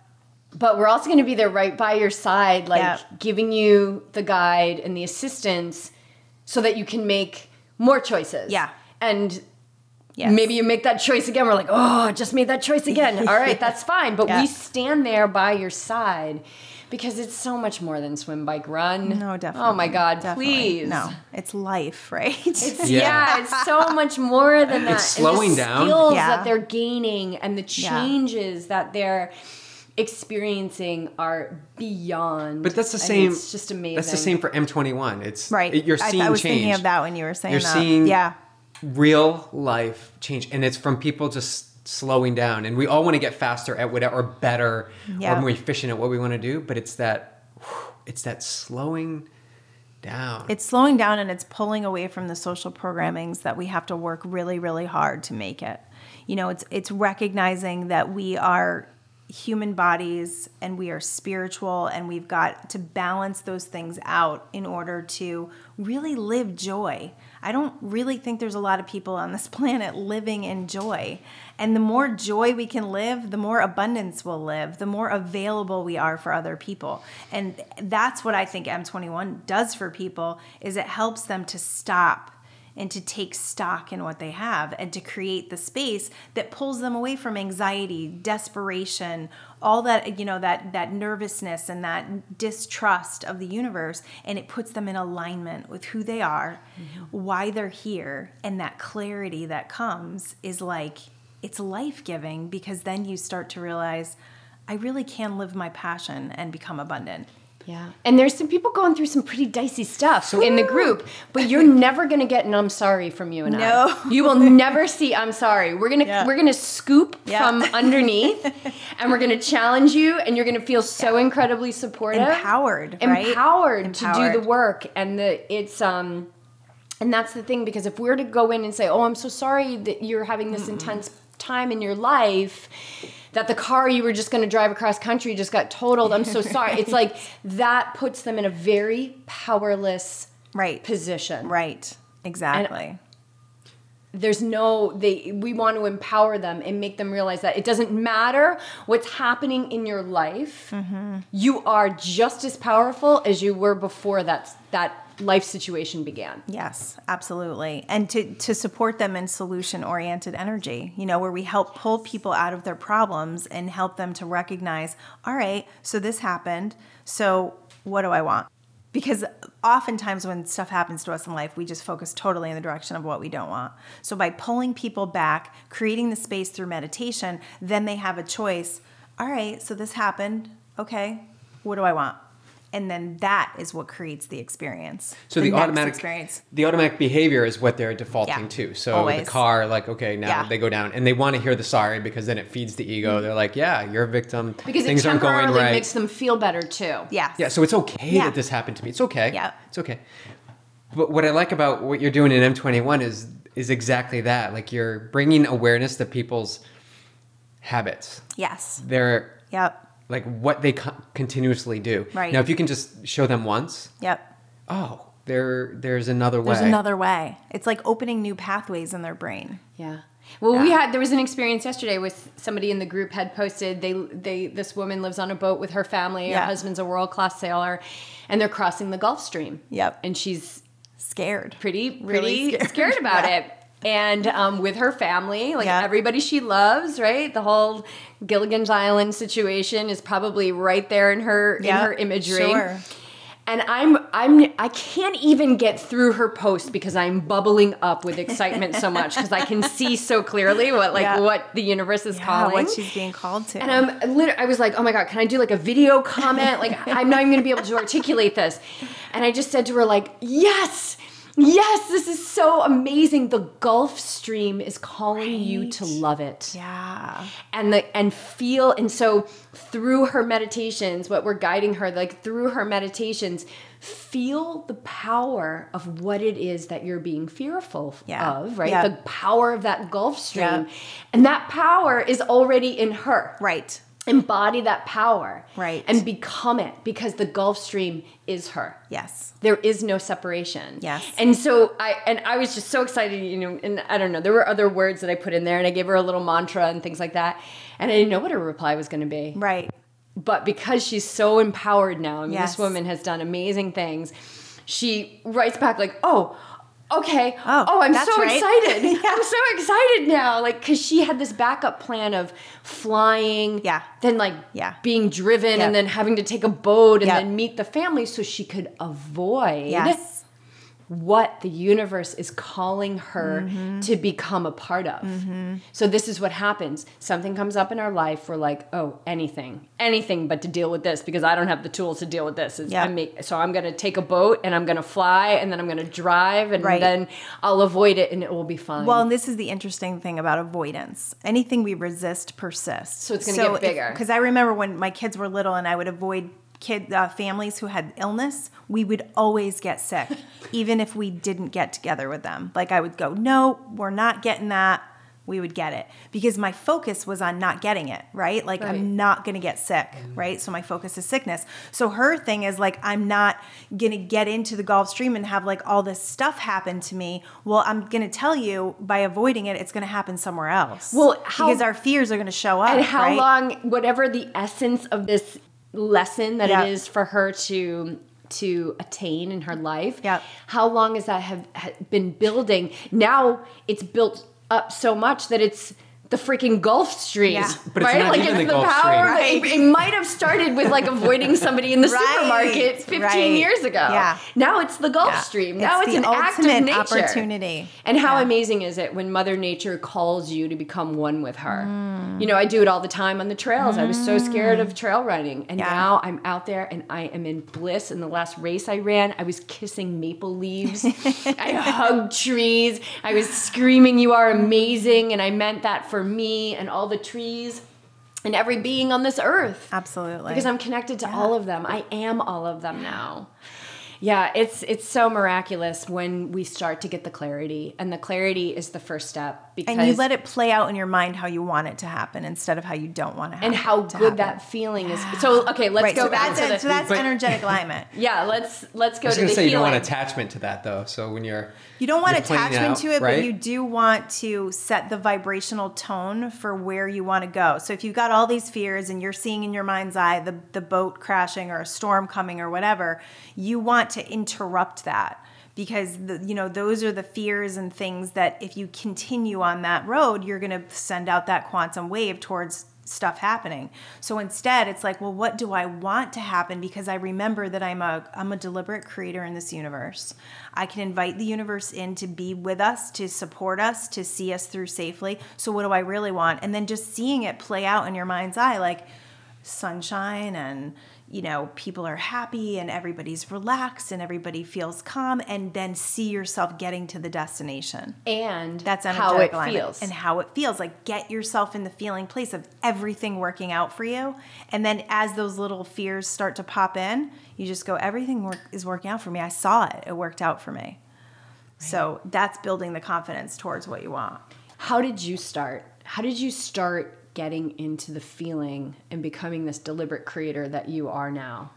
But we're also going to be there right by your side, like Yep. giving you the guide and the assistance so that you can make more choices. Yeah. And Yes. maybe you make that choice again. We're like, oh, I just made that choice again. All right, that's fine. But Yeah. we stand there by your side because it's so much more than swim, bike, run. No, definitely. Oh my God, Definitely. please. No, it's life, right? It's, Yeah. yeah. it's so much more than that. It's And the slowing down. Skills Yeah. that they're gaining and the Yeah. changes that they're experiencing are beyond. But that's the I same. mean, it's just amazing. That's the same for M21. It's right. it- you're I- seeing I, was change. thinking of that when you were saying You're that. seeing yeah. Real life change, and it's from people just slowing down. And we all want to get faster at whatever, or better, Yeah. or more efficient at what we want to do. But it's that, it's that slowing down. It's slowing down and it's pulling away from the social programmings that we have to work really, really hard to make it. You know, it's it's recognizing that we are human bodies and we are spiritual and we've got to balance those things out in order to really live joy. I don't really think there's a lot of people on this planet living in joy. And the more joy we can live, the more abundance we'll live, the more available we are for other people. And that's what I think M21 does for people is it helps them to stop and to take stock in what they have and to create the space that pulls them away from anxiety, desperation, all that you know that that nervousness and that distrust of the universe and it puts them in alignment with who they are, mm-hmm. why they're here and that clarity that comes is like it's life-giving because then you start to realize I really can live my passion and become abundant. Yeah. And there's some people going through some pretty dicey stuff so, in the group, but you're never going to get an I'm sorry from you and I. No. I. You will never see I'm sorry. We're going to Yeah. we're going to scoop Yeah. from underneath and we're going to challenge you and you're going to feel so incredibly supportive. Empowered, right? Empowered, to do the work and the it's um and that's the thing because if we're to go in and say, "Oh, I'm so sorry that you're having this intense time in your life." That the car you were just going to drive across country just got totaled. I'm so sorry. It's like that puts them in a very powerless Right. position. Right. Exactly. there's no they we want to empower them and make them realize that it doesn't matter what's happening in your life Mm-hmm. you are just as powerful as you were before that that life situation began Yes, absolutely. And to, to support them in solution oriented energy, you know, where we help pull people out of their problems and help them to recognize, all right, so this happened. So what do I want? Because oftentimes when stuff happens to us in life, we just focus totally in the direction of what we don't want. So by pulling people back, creating the space through meditation, then they have a choice. All right, so this happened. Okay, what do I want? And then that is what creates the experience. So the, next automatic experience. the automatic behavior is what they're defaulting Yeah, to. So always. the car, like, okay, now Yeah. they go down and they want to hear the sorry because then it feeds the ego. Mm-hmm. They're like, yeah, you're a victim. because Things it aren't going temporarily right. makes them feel better too Yeah. yeah, so it's okay Yeah. that this happened to me. It's okay. Yeah. It's okay. But what I like about what you're doing in M21 is is exactly that. Like you're bringing awareness to people's habits. Yes. They're Yep. Like what they co- continuously do. Right. Now, if you can just show them once, Yep. oh, there there's another way. There's another way. It's like opening new pathways in their brain. Yeah. Well, we had there was an experience yesterday with somebody in the group had posted they they this woman lives on a boat with her family. Yeah. Her husband's a world class sailor, and they're crossing the Gulf Stream. Yep. And she's Scared. pretty Really scared. scared, about Yeah. it. And um, with her family, like Yeah. everybody she loves, right? The whole Gilligan's Island situation is probably right there in her in her imagery. sure. And I'm I'm I can't even get through her post because I'm bubbling up with excitement so much because I can see so clearly what like Yeah. what the universe is Yeah, calling. what she's being called to. And I'm literally, I was like, oh my God, can I do like a video comment? Like, I'm not even gonna be able to articulate this. And I just said to her, like, yes, yes, this is so amazing. The Gulf Stream is calling you to love it. yeah. And the and feel and so through her meditations, what we're guiding her, like through her meditations, feel the power of what it is that you're being fearful Yeah. of, right? Yeah. The power of that Gulf Stream. Yeah. And that power is already in her Right. Embody that power Right. and become it because the gulf stream is her Yes. there is no separation Yes. and so i and i was just so excited you know and i don't know there were other words that i put in there and i gave her a little mantra and things like that and i didn't know what her reply was going to be Right. but because she's so empowered now i mean Yes. this woman has done amazing things she writes back like oh okay Oh, oh i'm so right. excited Yeah. i'm so excited now like because she had this backup plan of flying Yeah. then like Yeah. being driven Yep. and then having to take a boat and Yep. then meet the family so she could avoid Yes. What the universe is calling her Mm-hmm. to become a part of. So this is what happens. Something comes up in our life. We're like, oh, anything, anything, but to deal with this because I don't have the tools to deal with this. It's, Yeah. I make, so I'm going to take a boat and I'm going to fly and then I'm going to drive and Right. then I'll avoid it and it will be fine. Well, and this is the interesting thing about avoidance. Anything we resist persists. So it's gonna get bigger. Because I remember when my kids were little and I would avoid kid uh, families who had illness, we would always get sick, even if we didn't get together with them. Like I would go, no, we're not getting that. We would get it because my focus was on not getting it, right? Like Right. I'm not going to get sick, right? So my focus is sickness. So her thing is like I'm not going to get into the Gulf Stream and have like all this stuff happen to me. Well, I'm going to tell you by avoiding it, it's going to happen somewhere else. Well, how- because our fears are going to show up. and how right? long whatever the essence of this lesson that Yeah. it is for her to to attain in her life Yeah. how long has that have, ha been building now it's built up so much that it's the freaking Gulf Stream, Yeah. But it's right? not like even it's the the, Gulf power. Stream. that- It, it might have started with like avoiding somebody in the Right, supermarket 15 right. years ago. Yeah. Now it's the Gulf Yeah. Stream. Now It's it's, the an act of nature. opportunity. And how Yeah. amazing is it when Mother Nature calls you to become one with her? Mm. You know, I do it all the time on the trails. I was so scared of trail running. And Yeah. now I'm out there and I am in bliss. In the last race I ran, I was kissing maple leaves. I hugged trees. I was screaming, You are amazing. And I meant that for me and all the trees and every being on this earth. Absolutely. Because I'm connected to all of them. I am all of them now. Yeah, it's it's so miraculous when we start to get the clarity, and the clarity is the first step because and you let it play out in your mind how you want it to happen instead of how you don't want it to happen. and how to good happen. that feeling is. So okay, let's right, go so back that's, to the. so that's But- energetic alignment. yeah, let's let's go I was to going the to say you don't want attachment to that though. So when you're You don't want attachment out, to it, right? but you do want to set the vibrational tone for where you want to go. So if you've got all these fears and you're seeing in your mind's eye the, the boat crashing or a storm coming or whatever, you want to interrupt that because the, you know those are the fears and things that if you continue on that road, you're going to send out that quantum wave towards stuff happening. So instead, it's like, well, what do I want to happen? Because I remember that I'm a I'm a deliberate creator in this universe. I can invite the universe in to be with us, to support us, to see us through safely. So what do I really want? And then just seeing it play out in your mind's eye, like sunshine and you know people are happy and everybody's relaxed and everybody feels calm and then see yourself getting to the destination. And that's how energetic it alignment. feels. and how it feels. Like get yourself in the feeling place of everything working out for you. And then as those little fears start to pop in you just go everything work, is working out for me. I saw it. It worked out for me. So that's building the confidence towards what you want. How did you start? How did you start getting into the feeling and becoming this deliberate creator that you are now?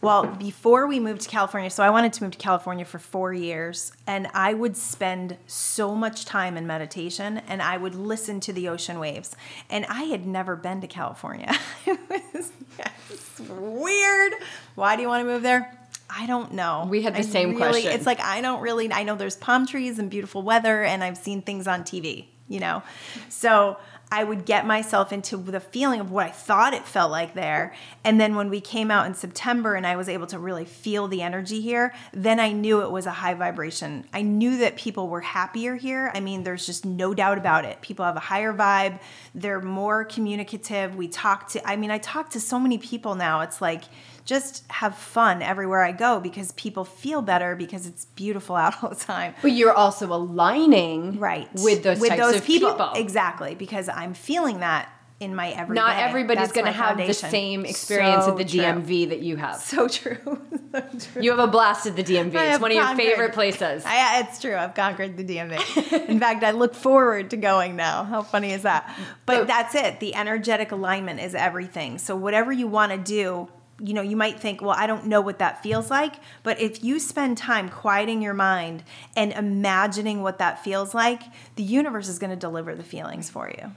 Well, before we moved to California, so I wanted to move to California for four years, and I would spend so much time in meditation and I would listen to the ocean waves. And I had never been to California. it was yes, weird. Why do you want to move there? I don't know. We had the I same really- question. It's like I don't really I know there's palm trees and beautiful weather and I've seen things on TV, you know. So I would get myself into the feeling of what I thought it felt like there. And then when we came out in September and I was able to really feel the energy here, then I knew it was a high vibration. I knew that people were happier here. I mean, there's just no doubt about it. People have a higher vibe, they're more communicative. We talk to, I mean, I talk to so many people now. It's like, just have fun everywhere I go because people feel better because it's beautiful out all the time But you're also aligning right with those types of people. exactly because i'm feeling that in my everyday Not everybody's going to have the same experience So at the true. DMV that you have. so true so true You have a blast at the DMV. I It's one of your favorite places. I, it's true. I've conquered the DMV. In fact, I look forward to going now. How funny is that? But But- that's it. The energetic alignment is everything. So whatever you want to do, you know, you might think, well, I don't know what that feels like. But if you spend time quieting your mind and imagining what that feels like, the universe is going to deliver the feelings for you.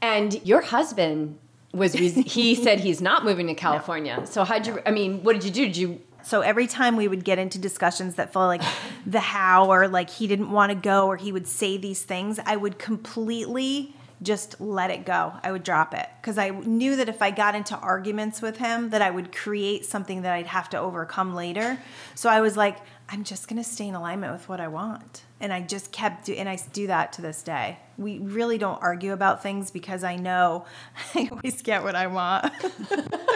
And your husband was he said he's not moving to California. So how'd you I mean, what did you do? Did you So every time we would get into discussions that felt like the how or like he didn't want to go or he would say these things, I would completely just let it go. I would drop it because I knew that if I got into arguments with him that I would create something that I'd have to overcome later. So I was like, I'm just going to stay in alignment with what I want. And I just kept do and I do that to this day. We really don't argue about things because I know I always get what I want.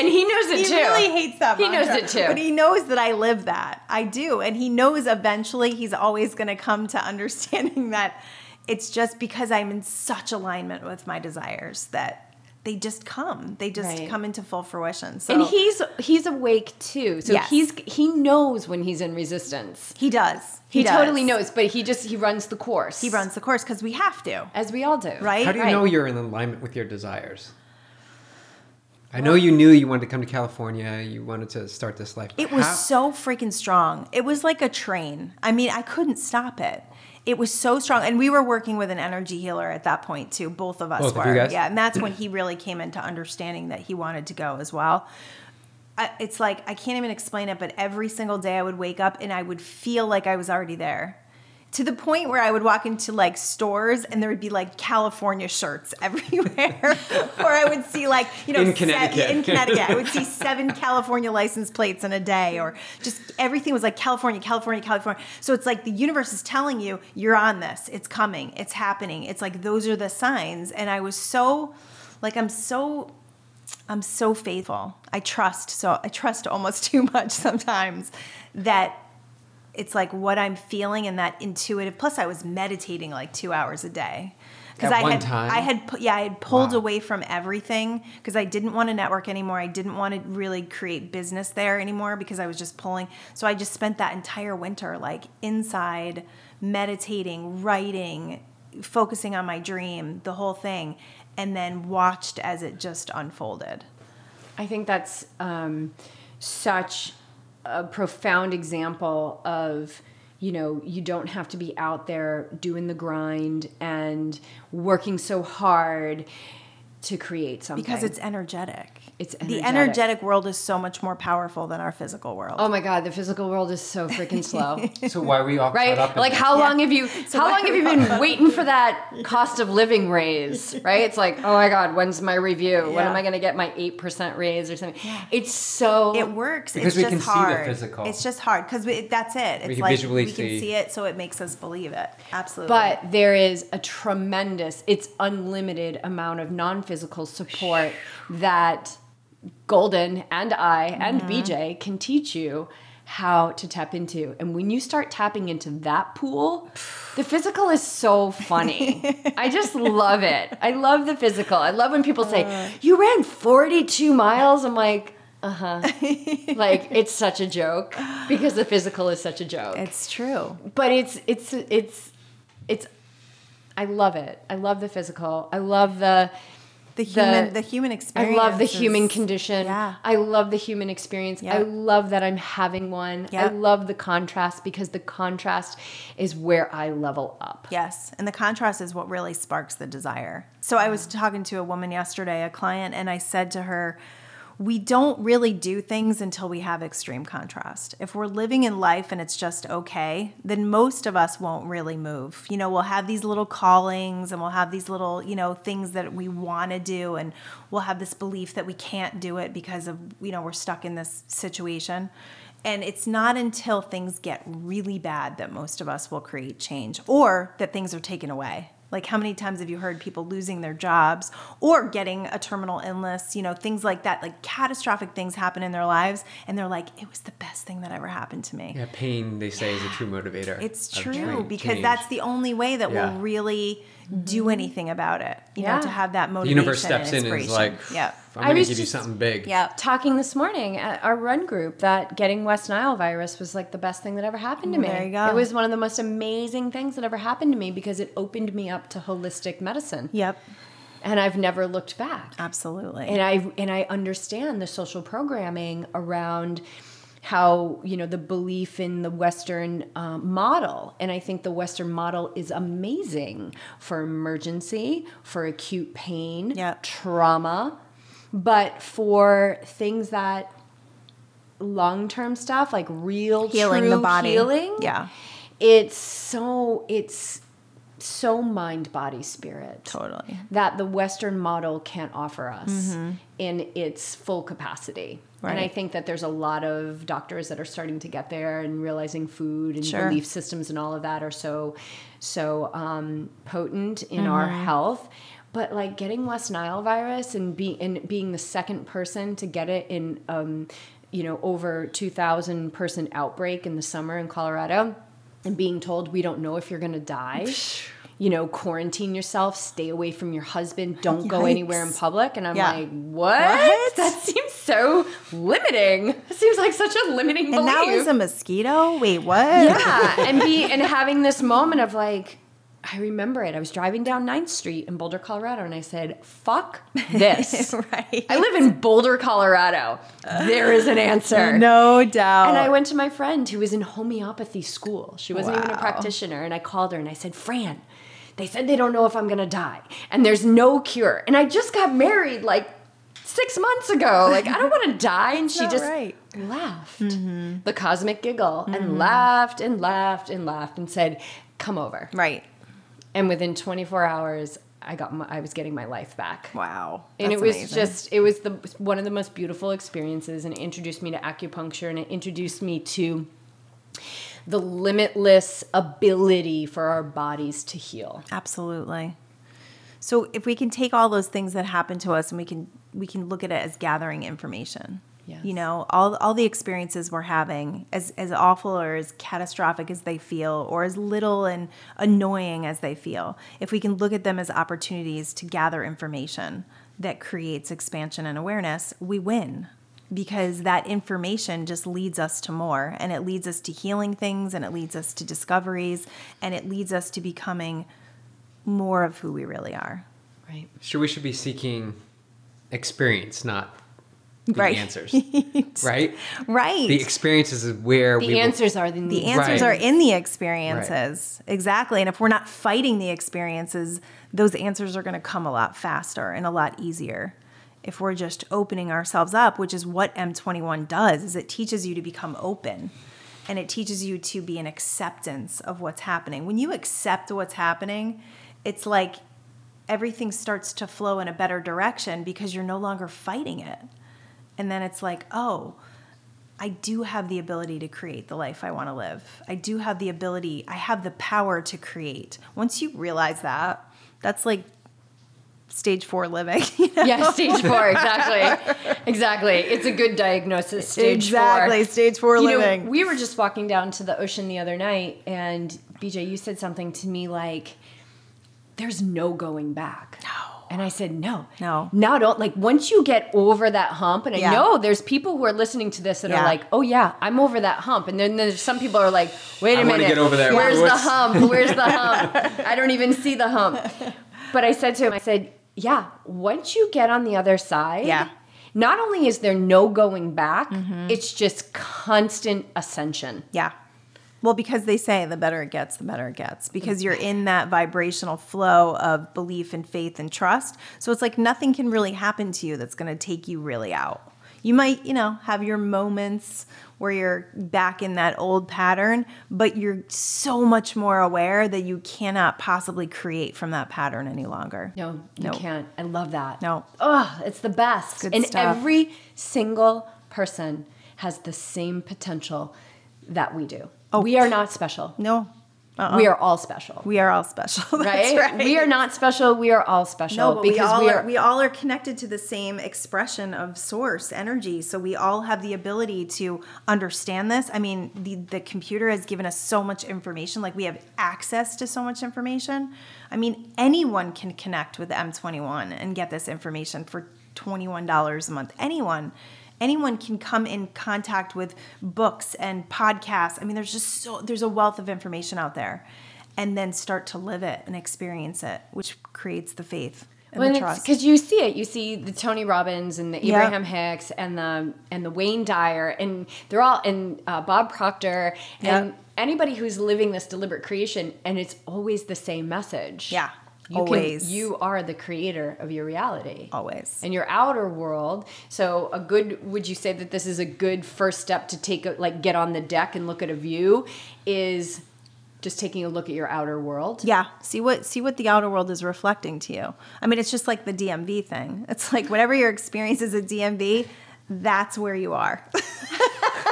And he knows it he too. He really hates that. He knows mantra, it too. But he knows that I live that. I do, and he knows eventually he's always going to come to understanding that it's just because I'm in such alignment with my desires that they just come. They just Right. come into full fruition. So and he's he's awake too. So Yes. he's he knows when he's in resistance. he does. He, does. totally knows, but he just he runs the course. He runs the course because we have to, as we all do. right? How do you Right. know you're in alignment with your desires? I know you knew you wanted to come to California. You wanted to start this life. It was How- so freaking strong. It was like a train. I mean, I couldn't stop it. It was so strong. And we were working with an energy healer at that point too. Both of us Both of were. guys? Yeah. And that's when he really came into understanding that he wanted to go as well. I, it's like, I can't even explain it, but every single day I would wake up and I would feel like I was already there. To the point where I would walk into like stores and there would be like California shirts everywhere. or I would see like, you know, In se- Connecticut. in Connecticut. I would see seven California license plates in a day, or just everything was like California, California, California. So it's like the universe is telling you, you're on this, it's coming, it's happening. It's like those are the signs. And I was so, like, I'm so. I'm so faithful. I trust. So I trust almost too much sometimes that it's like what I'm feeling and that intuitive. Plus, I was meditating like two hours a day. because At I had time? I had yeah I had pulled Wow. away from everything because I didn't want to network anymore. I didn't want to really create business there anymore because I was just pulling. So I just spent that entire winter like inside, meditating, writing, focusing on my dream, the whole thing, and then watched as it just unfolded. I think that's um, such a profound example of, you know, you don't have to be out there doing the grind and working so hard to create something. Because it's energetic. It's the energetic. energetic world is so much more powerful than our physical world. Oh my God, the physical world is so freaking slow. So why are we all right? caught up in Like this? how long have you how long have you been waiting for that cost of living raise? Right? It's like, oh my God, when's my review? When am I gonna get my eight percent raise or something? It's so It works. Because it's we just can see the hard. physical. It's just hard because that's it. It's can like visually we can see. see it, so it makes us believe it. Absolutely. but there is a tremendous, it's unlimited amount of non-physical support that Golden and I and Mm-hmm. BJ can teach you how to tap into. And when you start tapping into that pool, the physical is so funny. I just love it. I love the physical. I love when people Uh. say, You ran 42 miles. I'm like, uh huh. like, it's such a joke because the physical is such a joke it's true. but it's it's it's it's I love it. I love the physical. I love the The human, the, human experience. I love the human condition. Yeah. I love the human experience. Yeah. I love that I'm having one. I love the contrast because the contrast is where I level up. Yes, and the contrast is what really sparks the desire. So I was talking to a woman yesterday, a client, and I said to her, "We don't really do things until we have extreme contrast. If we're living in life and it's just okay, then most of us won't really move. You know, we'll have these little callings and we'll have these little, you know, things that we want to do and we'll have this belief that we can't do it because of, you know, we're stuck in this situation." And it's not until things get really bad that most of us will create change or that things are taken away. Like, how many times have you heard people losing their jobs or getting a terminal illness? You know, things like that, like catastrophic things happen in their lives, and they're like, it was the best thing that ever happened to me. Yeah, pain, they say, is a true motivator. It's true tra- because change. that's the only way that Yeah. we'll really do mm-hmm. anything about it. You Yeah. know, to have that motivation. The motivation. universe steps and in and is inspiration. like, yeah. I'm going to was give you something big. Yeah. Talking this morning at our run group that getting West Nile virus was like the best thing that ever happened to me. There you go. It was one of the most amazing things that ever happened to me because it opened me up to holistic medicine. Yep. And I've never looked back. Absolutely. and I and I understand the social programming around how you know the belief in the Western um, model, and I think the Western model is amazing for emergency, for acute pain, trauma, but for things that long term stuff like real Healing true the body. healing, Yeah. it's so it's so mind body spirit Totally. that the Western model can't offer us in its full capacity. And I think that there's a lot of doctors that are starting to get there and realizing food and Sure. belief systems and all of that are so so um, potent in our health. But like getting West Nile virus and being and being the second person to get it in um, you know over 2,000 person outbreak in the summer in Colorado, and being told we don't know if you're going to die you know, quarantine yourself, stay away from your husband, don't go anywhere in public. And I'm Yeah. like, what? What? That seems so limiting. It seems like such a limiting And belief. that was a mosquito? Wait, what? yeah, and be and having this moment of like, I remember it. I was driving down 9th Street in Boulder, Colorado, and I said, "Fuck this." right. I live in Boulder, Colorado. There is an answer. No doubt. And I went to my friend who was in homeopathy school. She wasn't even a practitioner. And I called her and I said, Fran, they said they don't know if I'm going to die. And there's no cure. And I just got married like six months ago. Like, I don't want to die. And she just right. laughed, mm-hmm. the cosmic giggle, and mm-hmm. laughed and laughed and laughed and said, Come over. Right. And within 24 hours, I got my, I was getting my life back Wow. and it was amazing. just it was the one of the most beautiful experiences and it introduced me to acupuncture and it introduced me to the limitless ability for our bodies to heal Absolutely. So if we can take all those things that happen to us and we can we can look at it as gathering information. Yes. You know, all all the experiences we're having, as as awful or as catastrophic as they feel, or as little and annoying as they feel, if we can look at them as opportunities to gather information that creates expansion and awareness, we win. Because that information just leads us to more, and it leads us to healing things, and it leads us to discoveries, and it leads us to becoming more of who we really are. Right. Sure, we should be seeking experience, not the Right. answers. right? Right. The experiences is where we The will- answers are the, The answers Right. are in the experiences. Exactly. And if we're not fighting the experiences, those answers are going to come a lot faster and a lot easier. If we're just opening ourselves up, which is what M21 does, is it teaches you to become open and it teaches you to be an acceptance of what's happening. When you accept what's happening, it's like everything starts to flow in a better direction because you're no longer fighting it. And then it's like, oh, I do have the ability to create the life I want to live. I do have the ability, I have the power to create. Once you realize that, that's like stage four living. you know? yeah, stage four, exactly. exactly. It's a good diagnosis, stage exactly, four. stage four You living. know, we were just walking down to the ocean the other night, and BJ, you said something to me like, "There's no going back." No. And I said, "No, No. no, don't like once you get over that hump." And I know there's people who are listening to this that Yeah. are like, "Oh yeah, I'm over that hump," and then there's some people are like, "Wait a I minute, get over that. Where's the What's- hump? Where's the hump? I don't even see the hump." But I said to him, I said, "Yeah, once you get on the other side, Yeah. not only is there no going back, mm-hmm. it's just constant ascension. Yeah. Well, because they say the better it gets, the better it gets. Because you're in that vibrational flow of belief and faith and trust. So it's like nothing can really happen to you that's going to take you really out. You might, you know, have your moments where you're back in that old pattern, but you're so much more aware that you cannot possibly create from that pattern any longer. No, you can't. I love that. No. Oh, it's the best. Good and stuff. every single person has the same potential that we do. Oh. We are not special. No. Uh-uh. We are all special. We are all special. That's right? We are not special. We are all special No, but we because all we are, are. we all are connected to the same expression of source energy. So we all have the ability to understand this. I mean, the the computer has given us so much information. Like we have access to so much information. I mean, anyone can connect with M21 and get this information for twenty one dollars a month. Anyone. Anyone can come in contact with books and podcasts. I mean, there's just so there's a wealth of information out there, and then start to live it and experience it, which creates the faith and the trust. because you see it, you see the Tony Robbins and the. Abraham Hicks and the and the Wayne Dyer, and they're all and uh, Bob Proctor and Yeah. anybody who's living this deliberate creation, and it's always the same message. Yeah, you always. Can, you are the creator of your reality. Always. And your outer world. So a good would you say that this is a good first step to take a, like get on the deck and look at a view is just taking a look at your outer world. Yeah, see what see what the outer world is reflecting to you. I mean, it's just like the DMV thing. It's like whatever your experience is at DMV, that's where you are.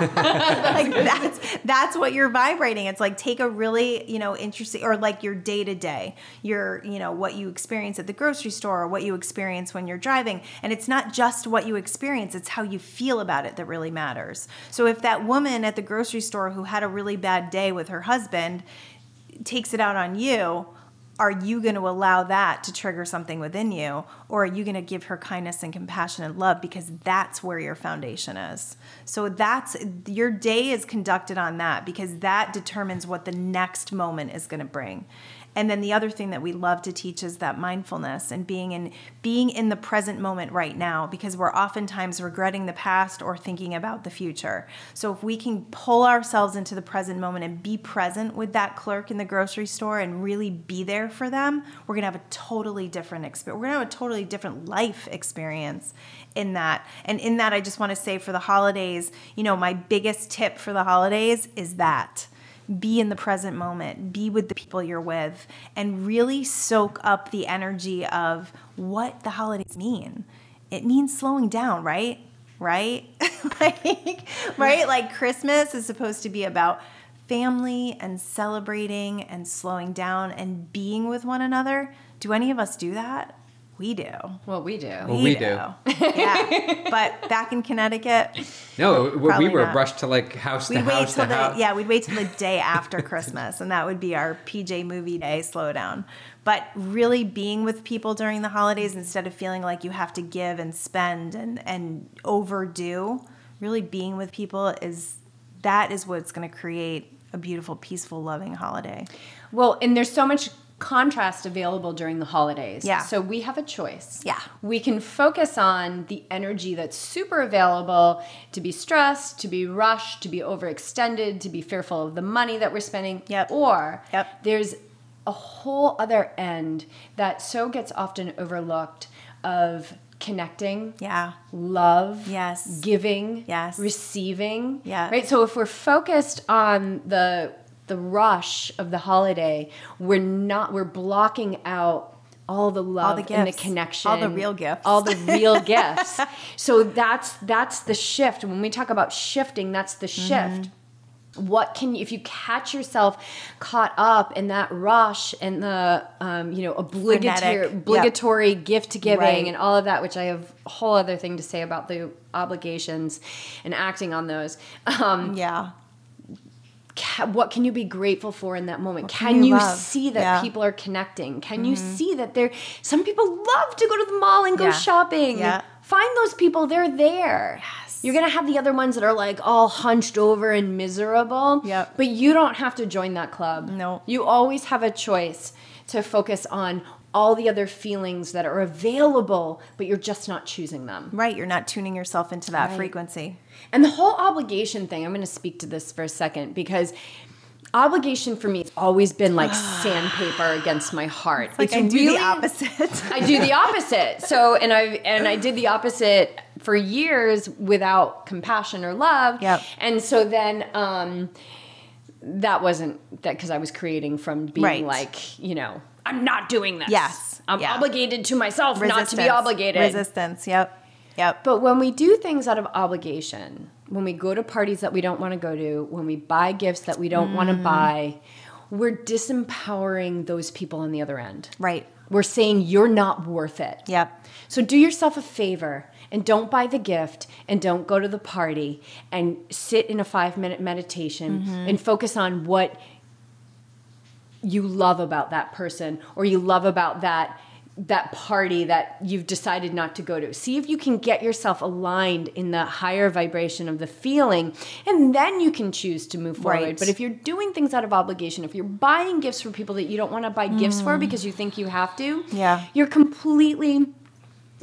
like that's that's what you're vibrating. It's like take a really, you know, interesting or like your day to day, your, you know, what you experience at the grocery store or what you experience when you're driving. And it's not just what you experience, it's how you feel about it that really matters. So if that woman at the grocery store who had a really bad day with her husband takes it out on you, are you going to allow that to trigger something within you? Or are you going to give her kindness and compassion and love because that's where your foundation is? So that's your day is conducted on that because that determines what the next moment is going to bring. And then the other thing that we love to teach is that mindfulness and being in being in the present moment right now because we're oftentimes regretting the past or thinking about the future. So if we can pull ourselves into the present moment and be present with that clerk in the grocery store and really be there for them, we're going to have a totally different experience. We're going to have a totally different life experience in that. And in that I just want to say for the holidays, you know, my biggest tip for the holidays is that be in the present moment, be with the people you're with, and really soak up the energy of what the holidays mean. It means slowing down, right? Right? like, right? Like Christmas is supposed to be about family and celebrating and slowing down and being with one another. Do any of us do that? We do. Well, we do. Well, we do. yeah. But back in Connecticut, No, we- we were not. rushed to like house to we'd wait house till to the house. yeah, we'd wait till the day after Christmas, and that would be our PJ movie day slowdown. But really being with people during the holidays instead of feeling like you have to give and spend and and overdo, really being with people is that is what's going to create a beautiful, peaceful, loving holiday. Well, and there's so much contrast available during the holidays. Yeah. So we have a choice. Yeah. We can focus on the energy that's super available to be stressed, to be rushed, to be overextended, to be fearful of the money that we're spending. Yep. Or Yep. there's a whole other end that so gets often overlooked of connecting Yeah. love, Yes. giving, Yes. receiving. Yeah. Right. So if we're focused on the the rush of the holiday, we're not we're blocking out all the love the and the connection, All the real gifts. all the real gifts. So that's that's the shift. When we talk about shifting, that's the Mm-hmm. shift. What can you, if you catch yourself caught up in that rush and the um, you know obligatory Frenetic. Yep. obligatory gift giving Right. and all of that, which I have a whole other thing to say about the obligations and acting on those. Um, Yeah. Ca- what can you be grateful for in that moment? can Can you you, see that Yeah. Mm-hmm. people are connecting? Can you see that there? Some people love to go to the mall and go Yeah. shopping. Yeah. Find those people; they're there. Yes. You're gonna have the other ones that are like all hunched over and miserable. Yep. But you don't have to join that club. No. You always have a choice to focus on all the other feelings that are available, but you're just not choosing them. Right. You're not tuning yourself into that Right. frequency. And the whole obligation thing, I'm going to speak to this for a second because obligation for me has always been like sandpaper against my heart. Like I do the opposite. I do the opposite. So, and I and I did the opposite for years without compassion or love. Yep. And so then um that wasn't that because I was creating from being Right. like, you know, I'm not doing this. Yes. I'm Yeah. obligated to myself not to be obligated. Resistance. Yep. Yep. But when we do things out of obligation, when we go to parties that we don't want to go to, when we buy gifts that we don't want to mm. buy, we're disempowering those people on the other end. Right. We're saying you're not worth it. Yep. So do yourself a favor and don't buy the gift and don't go to the party and sit in a five minute meditation mm-hmm. and focus on what you love about that person or you love about that that party that you've decided not to go to. See if you can get yourself aligned in the higher vibration of the feeling and then you can choose to move forward. Right. But if you're doing things out of obligation, if you're buying gifts for people that you don't want to buy gifts for mm. because you think you have to, Yeah. you're completely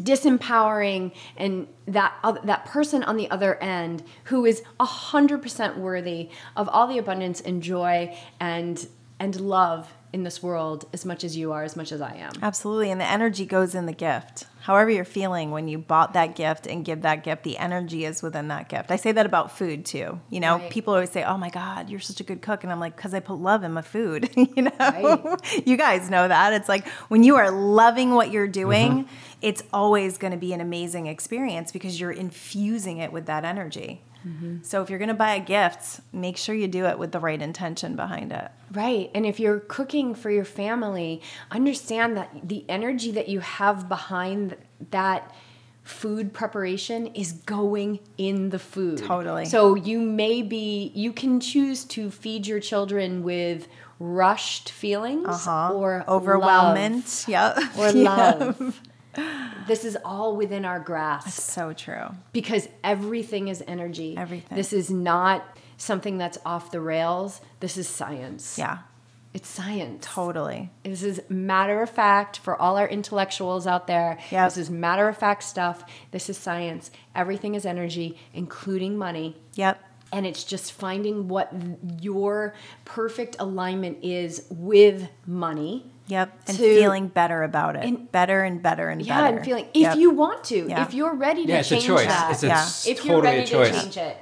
disempowering and that oth- that person on the other end who is 100% worthy of all the abundance and joy and and love in this world as much as you are as much as I am. Absolutely. And the energy goes in the gift. However, you're feeling when you bought that gift and give that gift, the energy is within that gift. I say that about food too. You know, Right. people always say, Oh my God, you're such a good cook. And I'm like, Because I put love in my food. you know, Right. you guys know that. It's like when you are loving what you're doing, mm-hmm. it's always going to be an amazing experience because you're infusing it with that energy. So if you're going to buy a gift, make sure you do it with the right intention behind it. Right. And if you're cooking for your family, understand that the energy that you have behind that food preparation is going in the food. Totally. So you may be, you can choose to feed your children with rushed feelings Uh-huh. or overwhelmment. Love. Or Yeah. love. This is all within our grasp So true. because everything is energy. Everything. This is not something that's off the rails. This is science. Yeah. It's science. Totally. This is matter of fact for all our intellectuals out there. Yep. This is matter of fact stuff. This is science. Everything is energy, including money. Yep. And it's just finding what your perfect alignment is with money. Yep. And To- feeling better about it. and- better and better and Yeah, better. Yeah, and feeling if Yep. you want to, Yeah. if you're ready to Yeah, it's a change choice. that. It's a Yeah. s- if you're totally ready a choice. to change it.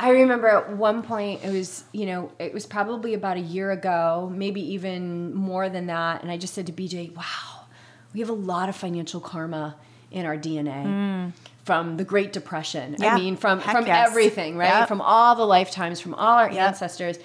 I remember at one point it was, you know, it was probably about a year ago, maybe even more than that, and I just said to BJ, "Wow, we have a lot of financial karma in our DNA." From the Great Depression. Mm. Yeah. I mean from Heck from yes. everything, right? Yep. From all the lifetimes, from all our Yep. ancestors.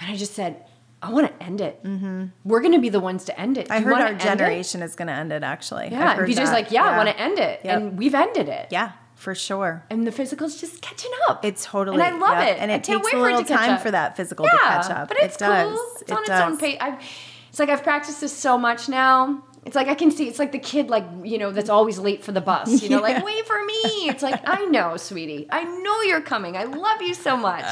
And I just said, I want to end it. Mm-hmm. We're going to be the ones to end it. Do I heard our generation is going to end it. Actually, Yeah, heard BJ's that. like, yeah, I want to end it, Yep. and we've ended it. Yeah, for sure. and the physical's just catching up. It's totally, and I love yep. it, and it can't takes a for it little to time for that physical yeah, to catch up. but it's it does. cool. It's it on does. its own pace. I've, it's like I've practiced this so much now. It's like I can see. It's like the kid, like you know, that's always late for the bus. You know, Yeah. like wait for me. It's like I know, sweetie. I know you're coming. I love you so much.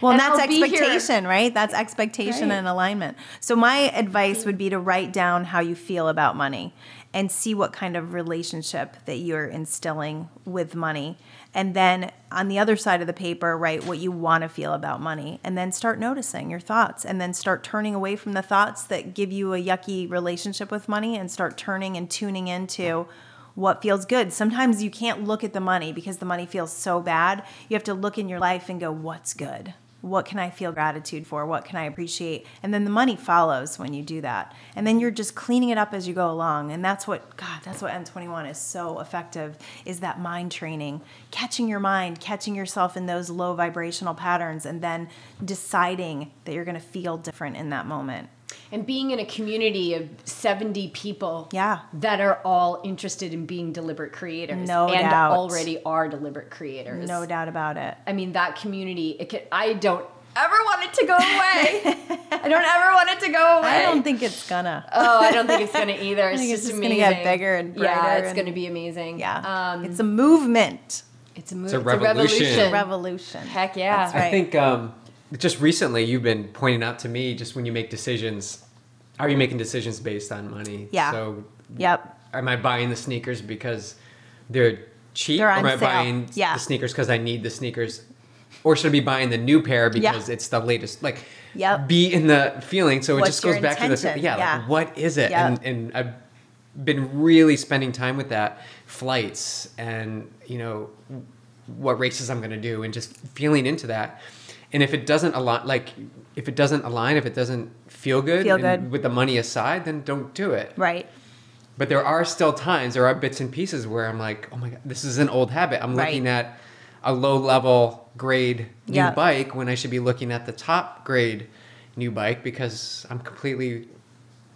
Well, And that's I'll expectation, right? That's expectation Right. and alignment. So my advice would be to write down how you feel about money and see what kind of relationship that you're instilling with money. And then on the other side of the paper, write what you want to feel about money and then start noticing your thoughts and then start turning away from the thoughts that give you a yucky relationship with money and start turning and tuning into what feels good. Sometimes you can't look at the money because the money feels so bad. You have to look in your life and go, what's good? What can I feel gratitude for? What can I appreciate? And then the money follows when you do that. And then you're just cleaning it up as you go along. And that's what, God, that's what M21 is so effective is that mind training, catching your mind, catching yourself in those low vibrational patterns, and then deciding that you're going to feel different in that moment. And being in a community of 70 people Yeah. that are all interested in being deliberate creators No and doubt. already are deliberate creators. No doubt about it. I mean, that community, it can, I don't ever want it to go away. I don't ever want it to go away. I don't think it's gonna. Oh, I don't think it's gonna either. It's think it's just just gonna get bigger and brighter. Yeah, it's and- gonna be amazing. Yeah. um, it's a movement. it's a, mo- It's a it's revolution. Revolution. Heck yeah! That's right. I think um, just recently you've been pointing out to me just when you make decisions, are you making decisions based on money? Yeah. So Yep. am I buying the sneakers because they're cheap, They're or on am I sale. buying Yeah. the sneakers because I need the sneakers, or should I be buying the new pair because it's the latest? Like, Yep. be in the feeling. So it What's just goes back to intention? the yeah, Yeah. Like, what is it? Yep. And and I've been really spending time with that flights and you know what races I'm going to do and just feeling into that. And if it doesn't align, like if it doesn't align, if it doesn't feel good, Feel good. with the money aside, then don't do it. Right. But there are still times, there are bits and pieces where I'm like, oh my god, this is an old habit. I'm Right. looking at a low level grade new Yeah. bike when I should be looking at the top grade new bike because I'm completely.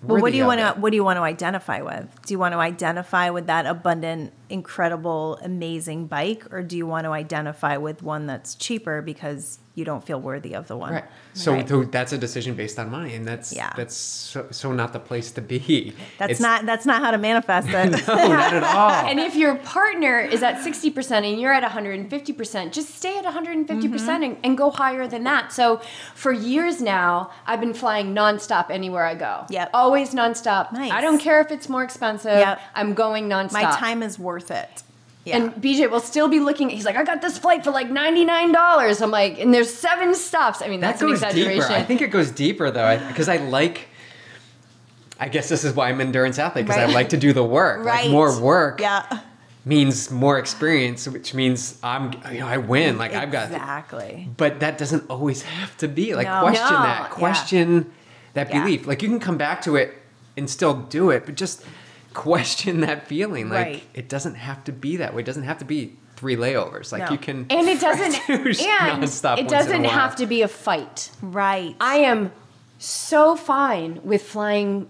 Well, what do you want to what do you want to identify with? Do you want to identify with that abundant, incredible, amazing bike or do you want to identify with one that's cheaper because you don't feel worthy of the one? Right. So Right. th- that's a decision based on money, and that's Yeah. that's so, so not the place to be. That's It's- not that's not how to manifest it. no, not at all. And if your partner is at 60% and you're at 150%, just stay at 150% Mm-hmm. and, and go higher than that. So for years now, I've been flying nonstop anywhere I go. Yeah, Always nonstop. Nice. I don't care if it's more expensive. Yep. I'm going nonstop. My time is worth it. Yeah. And BJ will still be looking. He's like, I got this flight for like ninety nine dollars. I'm like, and there's seven stops. I mean, that that's an exaggeration. deeper. I think it goes deeper though, because I, like. I guess this is why I'm an endurance athlete because Right. I like to do the work. right. Like more work Yeah. means more experience, which means I'm you know I win. Like I've got Exactly. but that doesn't always have to be like No. question No, that yeah. question that Yeah. belief like you can come back to it and still do it but just question that feeling like Right. it doesn't have to be that way it doesn't have to be three layovers like No. you can and it doesn't. and nonstop it once in a doesn't have to be a fight. Right. I am so fine with flying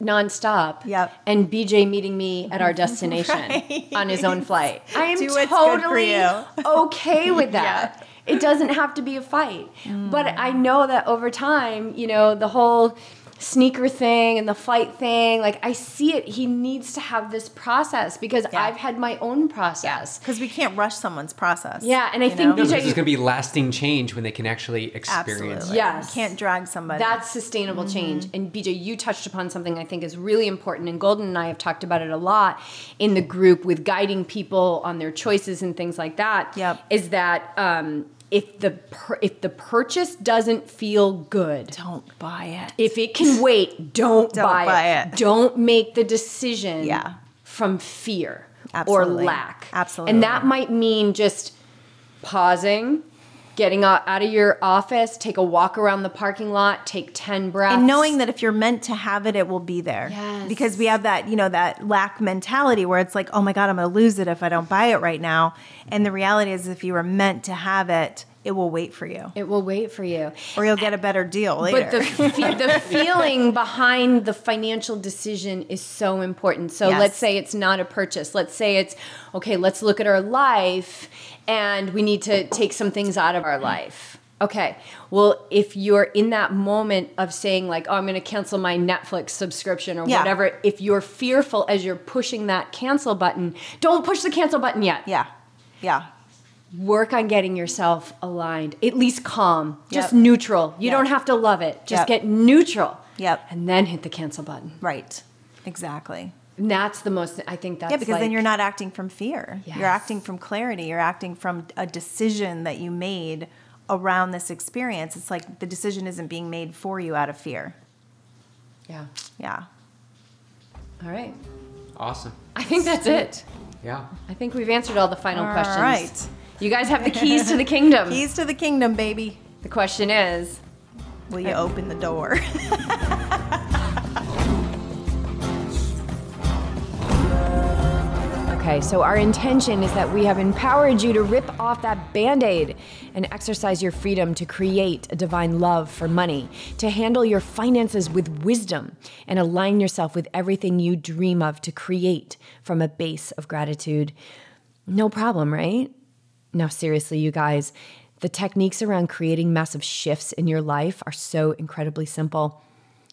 nonstop. Yep. And BJ meeting me at our destination Right. on his own flight. I am Do what's good for totally okay with that. It doesn't have to be a fight. But I know that over time, you know, the whole sneaker thing and the flight thing, like I see it. He needs to have this process because Yeah. I've had my own process. because we can't rush someone's process. Yeah, and I think know? no, BJ because there's going to be lasting change when they can actually experience Absolutely. it. Yes. You can't drag somebody. That's sustainable Mm-hmm. change. And BJ, you touched upon something I think is really important, and Golden and I have talked about it a lot in the group with guiding people on their choices and things like that. Yep. Is that um, if the if the purchase doesn't feel good, don't buy it. if it can wait, don't, Don't buy, buy it. it. Don't make the decision Yeah. from fear Absolutely. or lack. Absolutely. And that might mean just pausing, getting out, of your office, take a walk around the parking lot, take 10 breaths. and knowing that if you're meant to have it, it will be there. Yes. Because we have that, you know, that lack mentality where it's like, oh my God, I'm going to lose it if I don't buy it right now. And the reality is, if you were meant to have it, it will wait for you. It will wait for you. Or you'll get a better deal later. But the, fe- the feeling behind the financial decision is so important. So Yes. let's say it's not a purchase. Let's say it's, okay, let's look at our life and we need to take some things out of our life. Okay, well, if you're in that moment of saying, like, oh, I'm going to cancel my Netflix subscription or Yeah. whatever, if you're fearful as you're pushing that cancel button, don't push the cancel button yet. yeah. Yeah. Work on getting yourself aligned, at least calm, just Yep. neutral. You Yep. don't have to love it, just Yep. get neutral. Yep. And then hit the cancel button. Right. Exactly. And that's the most, I think that's Yeah, because then you're not acting from fear. Yes. You're acting from clarity. You're acting from a decision that you made around this experience. It's like the decision isn't being made for you out of fear. Yeah. Yeah. All right. Awesome. I think that's it. Yeah. I think we've answered all the final All questions. right. You guys have the keys to the kingdom. Keys to the kingdom, baby. The question is, Will you open the door? Okay, so our intention is that we have empowered you to rip off that band aid and exercise your freedom to create a divine love for money, to handle your finances with wisdom, and align yourself with everything you dream of to create from a base of gratitude. No problem, right? Now, seriously, you guys, the techniques around creating massive shifts in your life are so incredibly simple,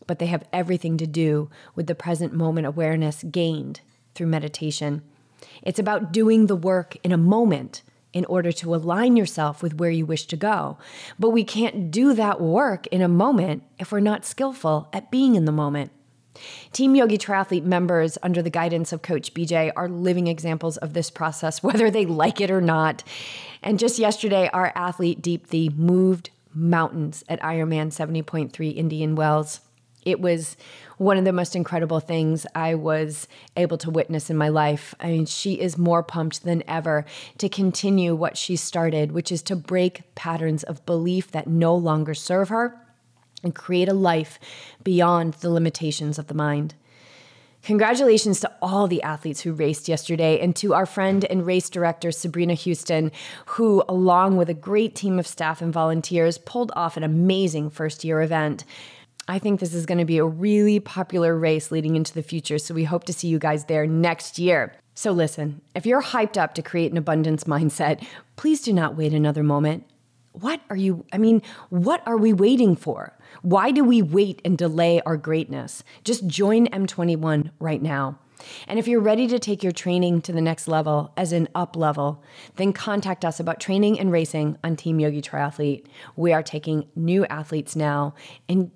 but they have everything to do with the present moment awareness gained through meditation. It's about doing the work in a moment in order to align yourself with where you wish to go. But we can't do that work in a moment if we're not skillful at being in the moment. Team Yogi Triathlete members, under the guidance of Coach BJ, are living examples of this process, whether they like it or not. And just yesterday, our athlete Deep Deepthi moved mountains at Ironman 70.3 Indian Wells. It was one of the most incredible things I was able to witness in my life. I mean, she is more pumped than ever to continue what she started, which is to break patterns of belief that no longer serve her and create a life beyond the limitations of the mind. Congratulations to all the athletes who raced yesterday and to our friend and race director Sabrina Houston, who, along with a great team of staff and volunteers, pulled off an amazing first year event. I think this is going to be a really popular race leading into the future, so we hope to see you guys there next year. So, listen, if you're hyped up to create an abundance mindset, please do not wait another moment. What are you, I mean, what are we waiting for? Why do we wait and delay our greatness? Just join M21 right now. And if you're ready to take your training to the next level, as an up level, then contact us about training and racing on Team Yogi Triathlete. We are taking new athletes now, and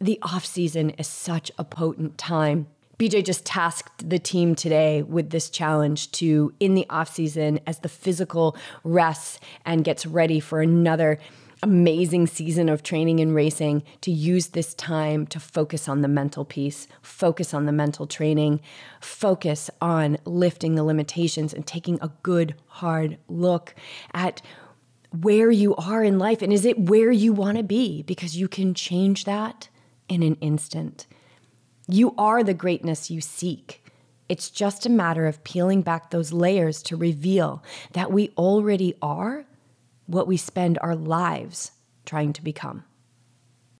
the off season is such a potent time. BJ just tasked the team today with this challenge to, in the off season, as the physical rests and gets ready for another amazing season of training and racing, to use this time to focus on the mental piece, focus on the mental training, focus on lifting the limitations and taking a good, hard look at where you are in life and is it where you want to be? Because you can change that in an instant. You are the greatness you seek. It's just a matter of peeling back those layers to reveal that we already are what we spend our lives trying to become.